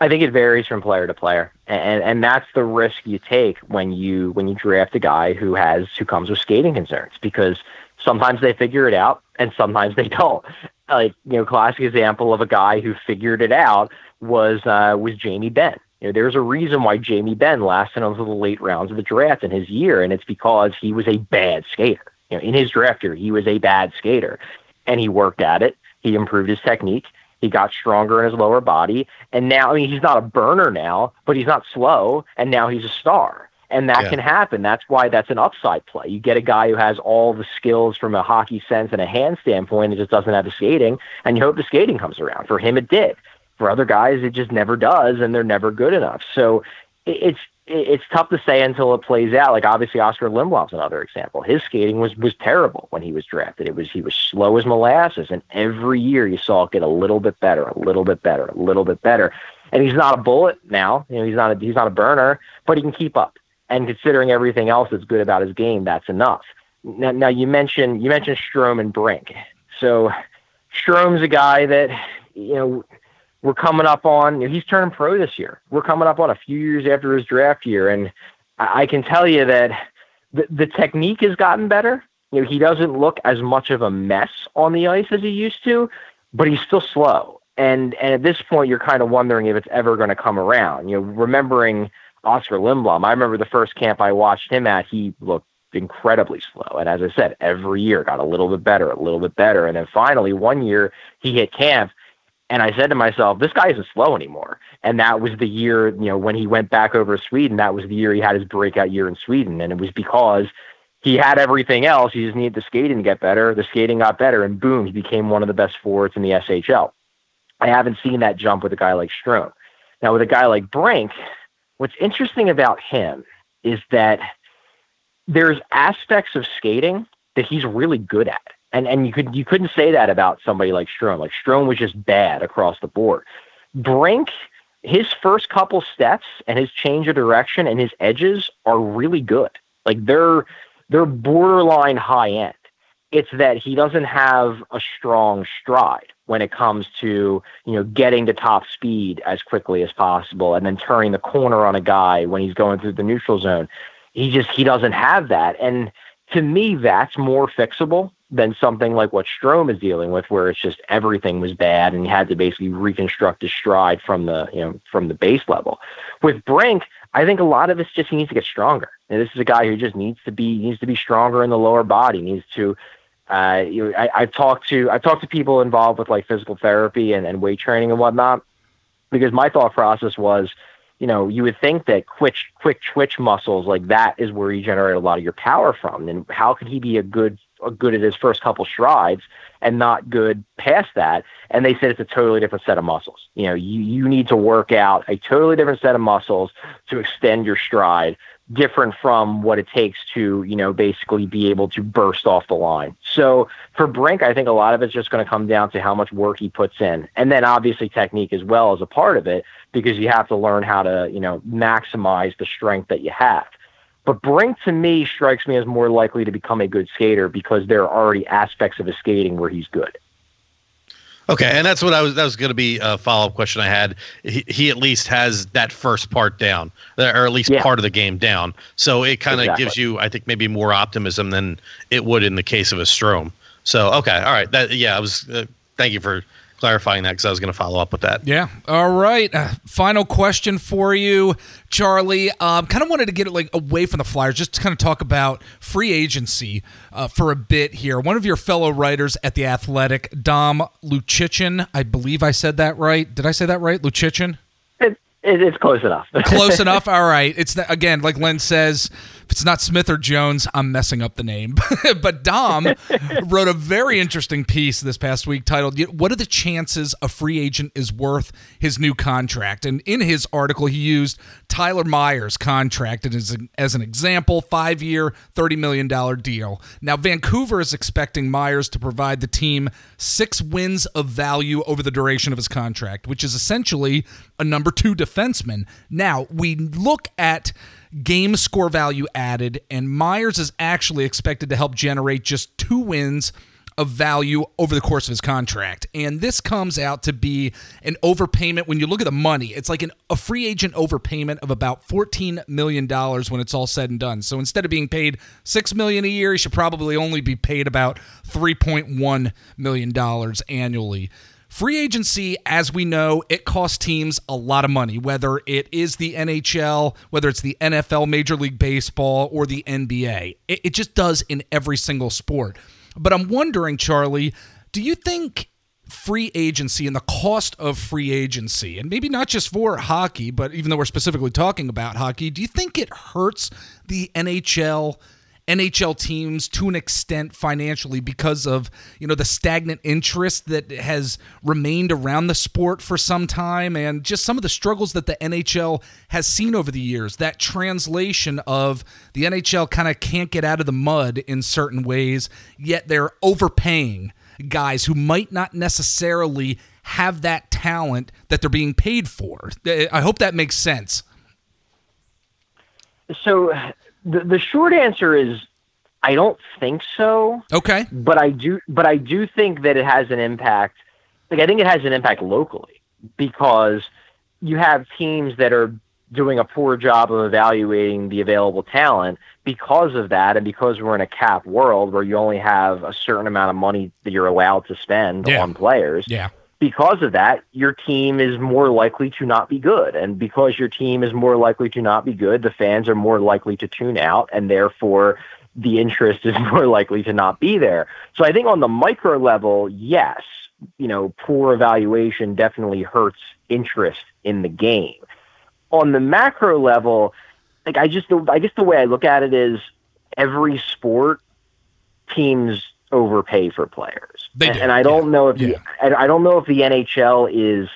I think it varies from player to player, and and that's the risk you take when you when you draft a guy who has who comes with skating concerns because sometimes they figure it out and sometimes they don't. Like you know, classic example of a guy who figured it out was uh, was Jamie Benn. You know, there's a reason why Jamie Benn lasted until the late rounds of the draft in his year, and it's because he was a bad skater. You know, in his draft year, he was a bad skater, and he worked at it. He improved his technique. He got stronger in his lower body, and now I mean he's not a burner now, but he's not slow, and now he's a star. And that Yeah. can happen. That's why that's an upside play. You get a guy who has all the skills from a hockey sense and a hand standpoint, and just doesn't have the skating, and you hope the skating comes around. For him, it did. For other guys, it just never does, and they're never good enough. So it's it- it's tough to say until it plays out. Like obviously, Oskar Lindblom's another example. His skating was was terrible when he was drafted. It was he was slow as molasses, and every year you saw it get a little bit better, a little bit better, a little bit better. And he's not a bullet now. You know, he's not a, he's not a burner, but he can keep up. And considering everything else that's good about his game, that's enough. Now, now you mentioned you mentioned Strome and Brink. So Strome's a guy that you know we're coming up on. You know, he's turning pro this year. We're coming up on a few years after his draft year, and I, I can tell you that the, the technique has gotten better. You know, he doesn't look as much of a mess on the ice as he used to, but he's still slow. And and at this point, you're kind of wondering if it's ever going to come around. You know, remembering Oskar Lindblom, I remember the first camp I watched him at. He looked incredibly slow, and as I said, every year got a little bit better, a little bit better, and then finally one year he hit camp, and I said to myself, this guy isn't slow anymore. And that was the year, you know, when he went back over to Sweden, that was the year he had his breakout year in Sweden. And it was because he had everything else. He just needed the skating to get better. The skating got better, and boom, he became one of the best forwards in the SHL. I haven't seen that jump with a guy like Strome. Now, with a guy like Brink, what's interesting about him is that there's aspects of skating that he's really good at. And and you could you couldn't say that about somebody like Strome. Like Strome was just bad across the board. Brink, his first couple steps and his change of direction and his edges are really good. Like they're they're borderline high end. It's that he doesn't have a strong stride when it comes to, you know, getting to top speed as quickly as possible and then turning the corner on a guy when he's going through the neutral zone. He just he doesn't have that. And to me, that's more fixable than something like what Strome is dealing with, where it's just everything was bad and he had to basically reconstruct his stride from the you know from the base level. With Brink, I think a lot of it's just he needs to get stronger. And this is a guy who just needs to be needs to be stronger in the lower body. Needs to. Uh, you know, I, I've talked to I've talked to people involved with like physical therapy and, and weight training and whatnot, because my thought process was, you know, you would think that quick quick twitch muscles like that is where you generate a lot of your power from. And how could he be a good good at his first couple strides and not good past that. And they said it's a totally different set of muscles. You know, you, you need to work out a totally different set of muscles to extend your stride, different from what it takes to, you know, basically be able to burst off the line. So for Brink, I think a lot of it's just going to come down to how much work he puts in. And then obviously technique as well as a part of it, because you have to learn how to, you know, maximize the strength that you have. But Brink to me strikes me as more likely to become a good skater because there are already aspects of his skating where he's good. Okay, and that's what I was. That was going to be a follow up question I had. He, he at least has that first part down, or at least Yeah. part of the game down. So it kind of Exactly. gives you, I think, maybe more optimism than it would in the case of a Strome. So okay, all right. That yeah, I was. Uh, thank you for clarifying that because I was going to follow up with that. Yeah. All right. Uh, final question for you, Charlie. Um, kind of wanted to get it like away from the Flyers, just to kind of talk about free agency uh, for a bit here. One of your fellow writers at the Athletic, Dom Luszczyszyn, I believe I said that right. Did I say that right, Luszczyszyn? It, it, it's close enough. Close enough. All right. It's not, again like Len says. If it's not Smith or Jones, I'm messing up the name. but Dom wrote a very interesting piece this past week titled "What are the chances a free agent is worth his new contract?" And in his article, he used Tyler Myers' contract as, as an example, five-year, thirty million dollar deal. Now, Vancouver is expecting Myers to provide the team six wins of value over the duration of his contract, which is essentially a number two defenseman. Now, we look at game score value added, and Myers is actually expected to help generate just two wins of value over the course of his contract. And this comes out to be an overpayment when you look at the money. It's like an, a free agent overpayment of about $14 million when it's all said and done. So instead of being paid 6 million a year, he should probably only be paid about $3.1 million annually. Free agency, as we know, it costs teams a lot of money, whether it is the NHL, whether it's the NFL, Major League Baseball, or the NBA. It, it just does in every single sport. But I'm wondering, Charlie, do you think free agency and the cost of free agency, and maybe not just for hockey, but even though we're specifically talking about hockey, do you think it hurts the NHL? NHL teams to an extent financially because of you know the stagnant interest that has remained around the sport for some time and just some of the struggles that the NHL has seen over the years. That translation of the NHL kind of can't get out of the mud in certain ways yet they're overpaying guys who might not necessarily have that talent that they're being paid for. I hope that makes sense. So the the short answer is I don't think so. Okay. But I do but I do think that it has an impact. Like I think it has an impact locally because you have teams that are doing a poor job of evaluating the available talent because of that and because we're in a cap world where you only have a certain amount of money that you're allowed to spend Yeah. on players yeah because of that, your team is more likely to not be good. And because your team is more likely to not be good, the fans are more likely to tune out, and therefore the interest is more likely to not be there. So I think on the micro level, yes, you know, poor evaluation definitely hurts interest in the game. On the macro level, like I just, I guess the way I look at it is every sport teams overpay for players. They and, do, and I don't know if the I, I don't know if the NHL is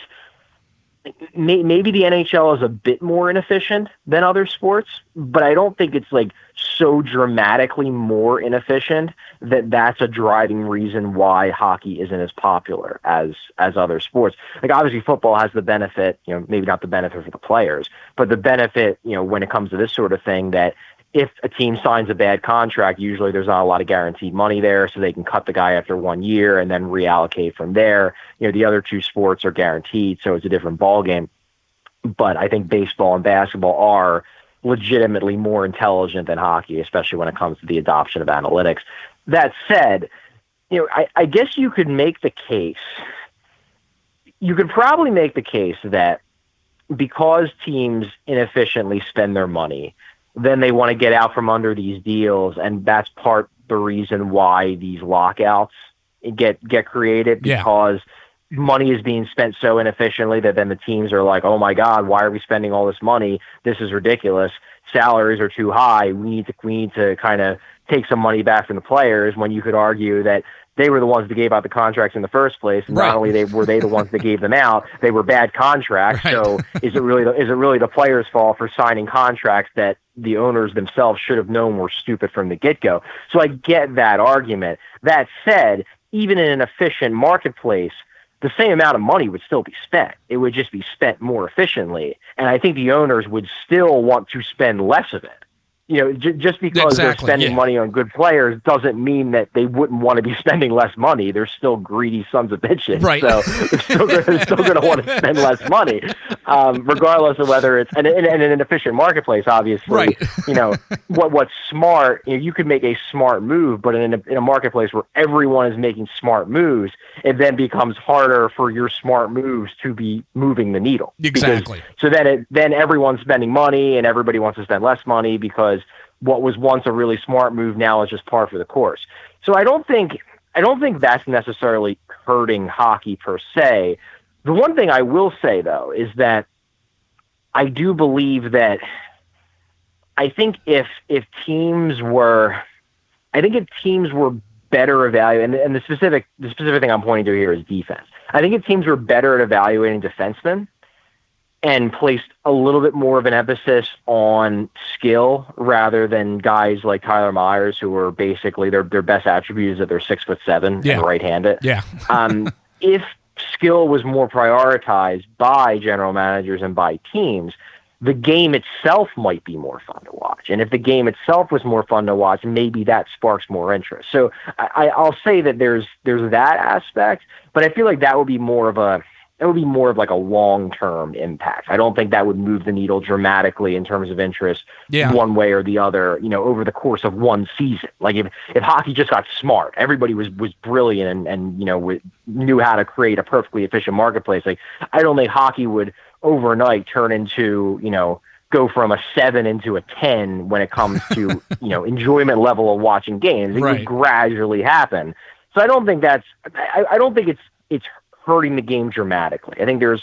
may, maybe the NHL is a bit more inefficient than other sports, but I don't think it's like so dramatically more inefficient that that's a driving reason why hockey isn't as popular as as other sports. Like obviously football has the benefit, you know, maybe not the benefit for the players, but the benefit, you know, when it comes to this sort of thing that if a team signs a bad contract, usually there's not a lot of guaranteed money there, so they can cut the guy after one year and then reallocate from there. You know, the other two sports are guaranteed, so it's a different ballgame. But I think baseball and basketball are legitimately more intelligent than hockey, especially when it comes to the adoption of analytics. That said, you know, I, I guess you could make the case. You could probably make the case that because teams inefficiently spend their money, then they want to get out from under these deals, and that's part the reason why these lockouts get get created Yeah. because money is being spent so inefficiently that then the teams are like, "Oh my God, why are we spending all this money? This is ridiculous." salaries are too high. We need to we need to kind of take some money back from the players. When you could argue that they were the ones that gave out the contracts in the first place. And Right. Not only they were they the ones that gave them out, they were bad contracts. Right. So is it really the, is it really the players' fault for signing contracts that the owners themselves should have known were stupid from the get go? So I get that argument. That said, even in an efficient marketplace, the same amount of money would still be spent. It would just be spent more efficiently, and I think the owners would still want to spend less of it. You know, j- just because Exactly, they're spending yeah. money on good players doesn't mean that they wouldn't want to be spending less money. They're still greedy sons of bitches. Right. So they're still, gonna- they're still going to want to spend less money, um, regardless of whether it's and, and, and in an efficient marketplace. Obviously, Right. you know what what's smart. You, know, you could make a smart move, but in a, in a marketplace where everyone is making smart moves, it then becomes harder for your smart moves to be moving the needle. Because- Exactly. so then it then everyone's spending money and everybody wants to spend less money because what was once a really smart move now is just par for the course. So I don't think I don't think that's necessarily hurting hockey per se. The one thing I will say though is that I do believe that I think if if teams were I think if teams were better evaluating and, and the specific the specific thing I'm pointing to here is defense. I think if teams were better at evaluating defensemen and placed a little bit more of an emphasis on skill rather than guys like Tyler Myers who are basically their their best attributes that they're six foot seven Yeah. and right handed Yeah. um, if skill was more prioritized by general managers and by teams, the game itself might be more fun to watch. And if the game itself was more fun to watch, maybe that sparks more interest. So I- I'll say that there's there's that aspect, but I feel like that would be more of a that would be more of like a long term impact. I don't think that would move the needle dramatically in terms of interest Yeah. one way or the other, you know, over the course of one season. Like if, if hockey just got smart, everybody was, was brilliant and, and, you know, w- knew how to create a perfectly efficient marketplace. Like I don't think hockey would overnight turn into, you know, go from a seven into a 10 when it comes to, you know, enjoyment level of watching games. It Right. would gradually happen. So I don't think that's, I, I don't think it's, it's hurting the game dramatically. I think there's,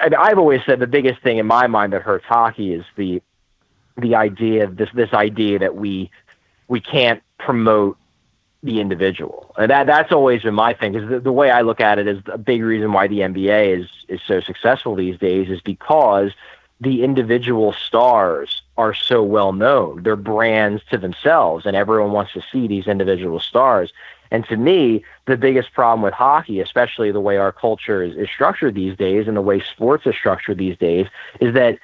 I- I've always said the biggest thing in my mind that hurts hockey is the the idea of this this idea that we we can't promote the individual. And that that's always been my thing. Because the, the way I look at it is a big reason why the NBA is is so successful these days is because the individual stars are so well known. They're brands to themselves, and everyone wants to see these individual stars. And to me, the biggest problem with hockey, especially the way our culture is, is structured these days and the way sports is structured these days, is that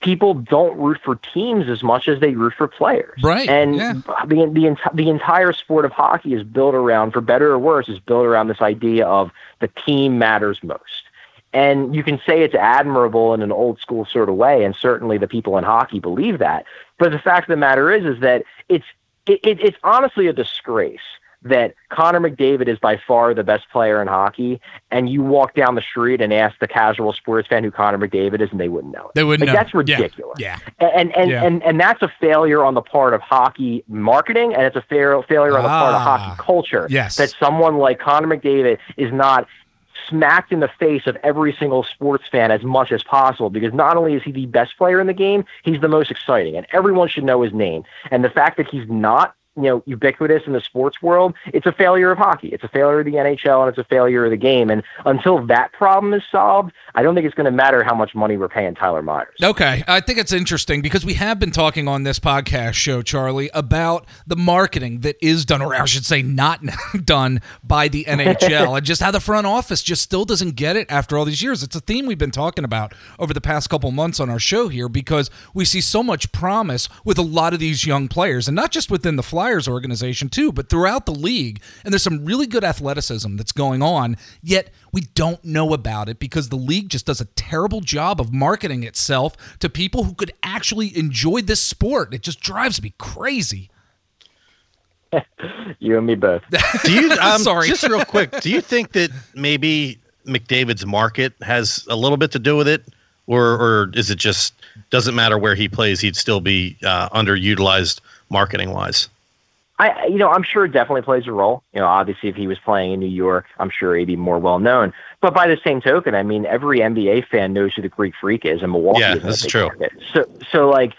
people don't root for teams as much as they root for players. Right, And yeah. the the enti- the entire sport of hockey is built around, for better or worse, is built around this idea of the team matters most. And you can say it's admirable in an old school sort of way, and certainly the people in hockey believe that. But the fact of the matter is, is that it's it, it, it's honestly a disgrace that Connor McDavid is by far the best player in hockey, and you walk down the street and ask the casual sports fan who Connor McDavid is, and they wouldn't know. It. They wouldn't like, know. That's ridiculous. Yeah. And and, Yeah. and and that's a failure on the part of hockey marketing, and it's a fair, failure on the part of Ah. hockey culture. Yes. That someone like Connor McDavid is not smacked in the face of every single sports fan as much as possible because not only is he the best player in the game, he's the most exciting, and everyone should know his name. And the fact that he's not you know ubiquitous in the sports world it's a failure of hockey. It's a failure of the nhl and it's a failure of the game. And until that problem is solved i don't think it's going to matter how much money we're paying tyler myers. Okay, I think it's interesting because we have been talking on this podcast show, Charlie, about the marketing that is done, or I should say, not done by the NHL, and just how the front office just still doesn't get it after all these years. It's a theme we've been talking about over the past couple months on our show here because we see so much promise with a lot of these young players, and not just within the Flyers organization too, but throughout the league. And there's some really good athleticism that's going on, yet we don't know about it because the league just does a terrible job of marketing itself to people who could actually enjoy this sport. It just drives me crazy. you and me both Do you? Um, Sorry. Just real quick. Do you think that maybe McDavid's market has a little bit to do with it, or or is it just doesn't matter where he plays, he'd still be uh, underutilized marketing wise? I, you know, I'm sure it definitely plays a role. You know, obviously, if he was playing in New York, I'm sure he'd be more well known. But by the same token, I mean, every NBA fan knows who the Greek Freak is, and Milwaukee Yeah, that's true. market. So, so like,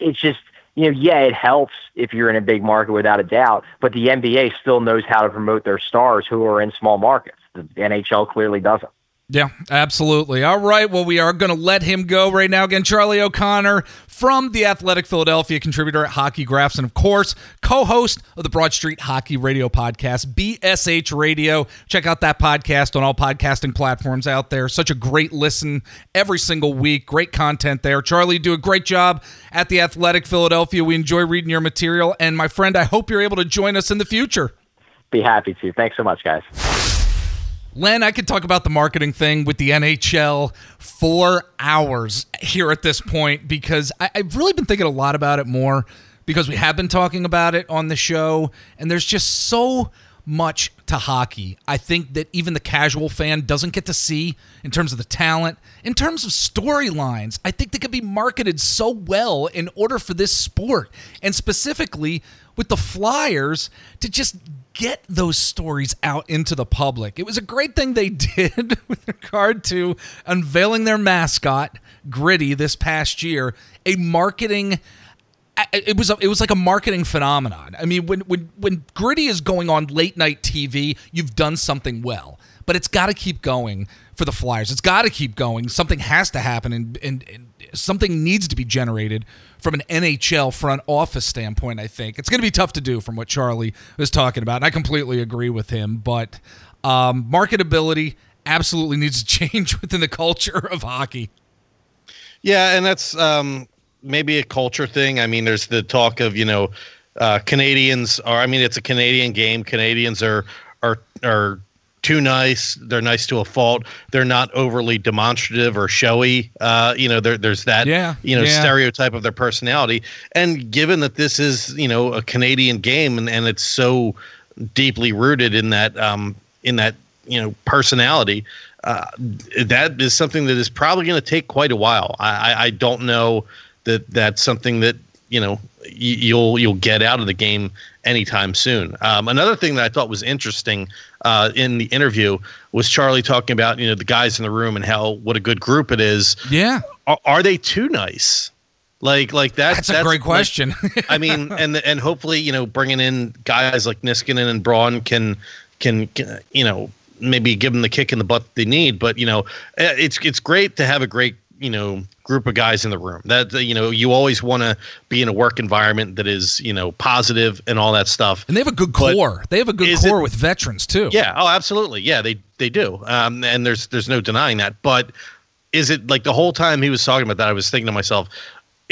it's just you know, yeah, it helps if you're in a big market without a doubt. But the NBA still knows how to promote their stars who are in small markets. The NHL clearly doesn't. Yeah, absolutely. All right. Well, we are going to let him go right now. Again, Charlie O'Connor from the Athletic Philadelphia, contributor at Hockey Graphs, and of course, co host of the Broad Street Hockey Radio podcast, BSH Radio. Check out that podcast on all podcasting platforms out there. Such a great listen every single week. Great content there. Charlie, you do a great job at the Athletic Philadelphia. We enjoy reading your material. And my friend, I hope you're able to join us in the future. Be happy to. Thanks so much, guys. Len, I could talk about the marketing thing with the NHL for hours here at this point because I, I've really been thinking a lot about it more because we have been talking about it on the show, and there's just so much to hockey. I think that even the casual fan doesn't get to see in terms of the talent, in terms of storylines. I think they could be marketed so well in order for this sport, and specifically with the Flyers to just get those stories out into the public. It was a great thing they did with regard to unveiling their mascot, Gritty, this past year. A marketing it was a, it was like a marketing phenomenon. I mean, when when when Gritty is going on late night TV, you've done something well. But it's got to keep going for the Flyers. It's got to keep going. Something has to happen, and, and, and something needs to be generated from an NHL front office standpoint. I think it's going to be tough to do from what Charlie was talking about, and I completely agree with him. But um, marketability absolutely needs to change within the culture of hockey. Yeah, and that's um, maybe a culture thing. I mean, there's the talk of you know uh, Canadians are. I mean, it's a Canadian game. Canadians are are are too nice. They're nice to a fault. They're not overly demonstrative or showy. Uh, you know, there, there's that Yeah, you know yeah. stereotype of their personality. And given that this is you know a Canadian game and, and it's so deeply rooted in that um, in that you know personality, uh, that is something that is probably going to take quite a while. I, I, I don't know that that's something that you know you'll you'll get out of the game anytime soon. Um, another thing that I thought was interesting uh, in the interview was Charlie talking about you know the guys in the room and how what a good group it is. Yeah, are, are they too nice? Like like that, That's a great like- question. I mean, and and hopefully you know bringing in guys like Niskanen and Braun can can, can you know maybe give them the kick in the butt they need. But you know, eh, it's it's great to have a great you know group of guys in the room. That you know you always want to be in a work environment that is you know positive and all that stuff. And they have a good But core. They have a good core it- with veterans too. Yeah. Oh, absolutely. Yeah, they they do. Um, and there's there's no denying that. But is it like the whole time he was talking about that, I was thinking to myself,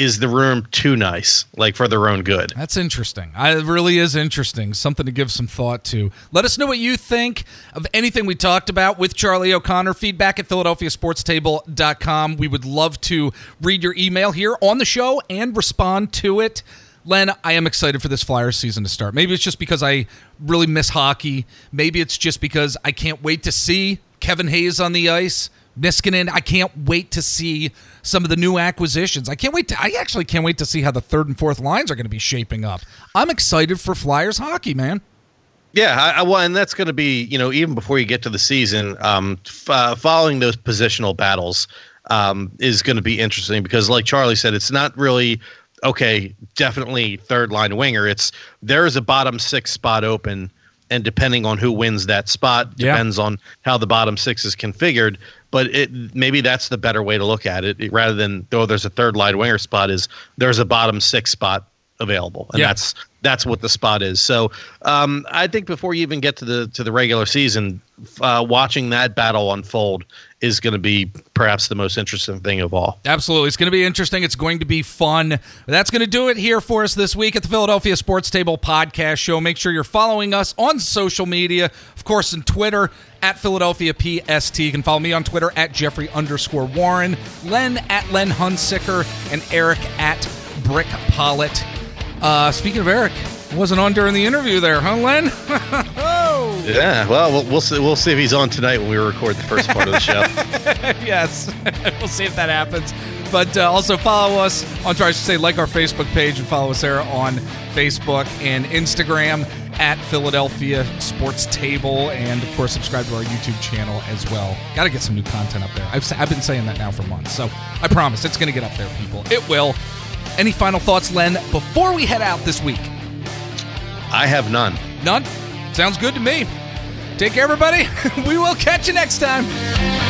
is the room too nice, like for their own good? That's interesting. I, it really is interesting. Something to give some thought to. Let us know what you think of anything we talked about with Charlie O'Connor. Feedback at PhiladelphiaSportsTable.com. We would love to read your email here on the show and respond to it. Len, I am excited for this Flyers season to start. Maybe it's just because I really miss hockey. Maybe it's just because I can't wait to see Kevin Hayes on the ice. Niskanen, I can't wait to see some of the new acquisitions. I can't wait to I actually can't wait to see how the third and fourth lines are going to be shaping up. I'm excited for Flyers hockey, man. Yeah, I, I, well, and that's going to be you know even before you get to the season, um, f- uh, following those positional battles um, is going to be interesting because, like Charlie said, it's not really okay. Definitely third line winger. It's there is a bottom six spot open, and depending on who wins that spot Yeah. depends on how the bottom six is configured. But it maybe that's the better way to look at it, It- rather than though there's a third line winger spot. Is there's a bottom six spot available, and Yeah. that's that's what the spot is. So um, I think before you even get to the to the regular season, uh, watching that battle unfold is going to be perhaps the most interesting thing of all. Absolutely. It's going to be interesting. It's going to be fun. That's going to do it here for us this week at the Philadelphia Sports Table Podcast Show. Make sure you're following us on social media, of course, on Twitter at Philadelphia PST. You can follow me on Twitter at Jeffrey underscore Warren, Len at Len Hunsicker, and Eric at Brick Pollitt. Uh, speaking of Eric, wasn't on during the interview there, huh, Len? oh, Yeah, well, we'll we'll see, we'll see if he's on tonight when we record the first part of the show. yes. we'll see if that happens. but uh, also follow us on, try to say, like our Facebook page and follow us there on Facebook and Instagram at Philadelphia Sports Table. And of course, subscribe to our YouTube channel as well. Got to get some new content up there. I've, I've been saying that now for months. So I promise it's going to get up there, people. It will. Any final thoughts, Len, before we head out this week? I have none. None? Sounds good to me. Take care, everybody. we will catch you next time.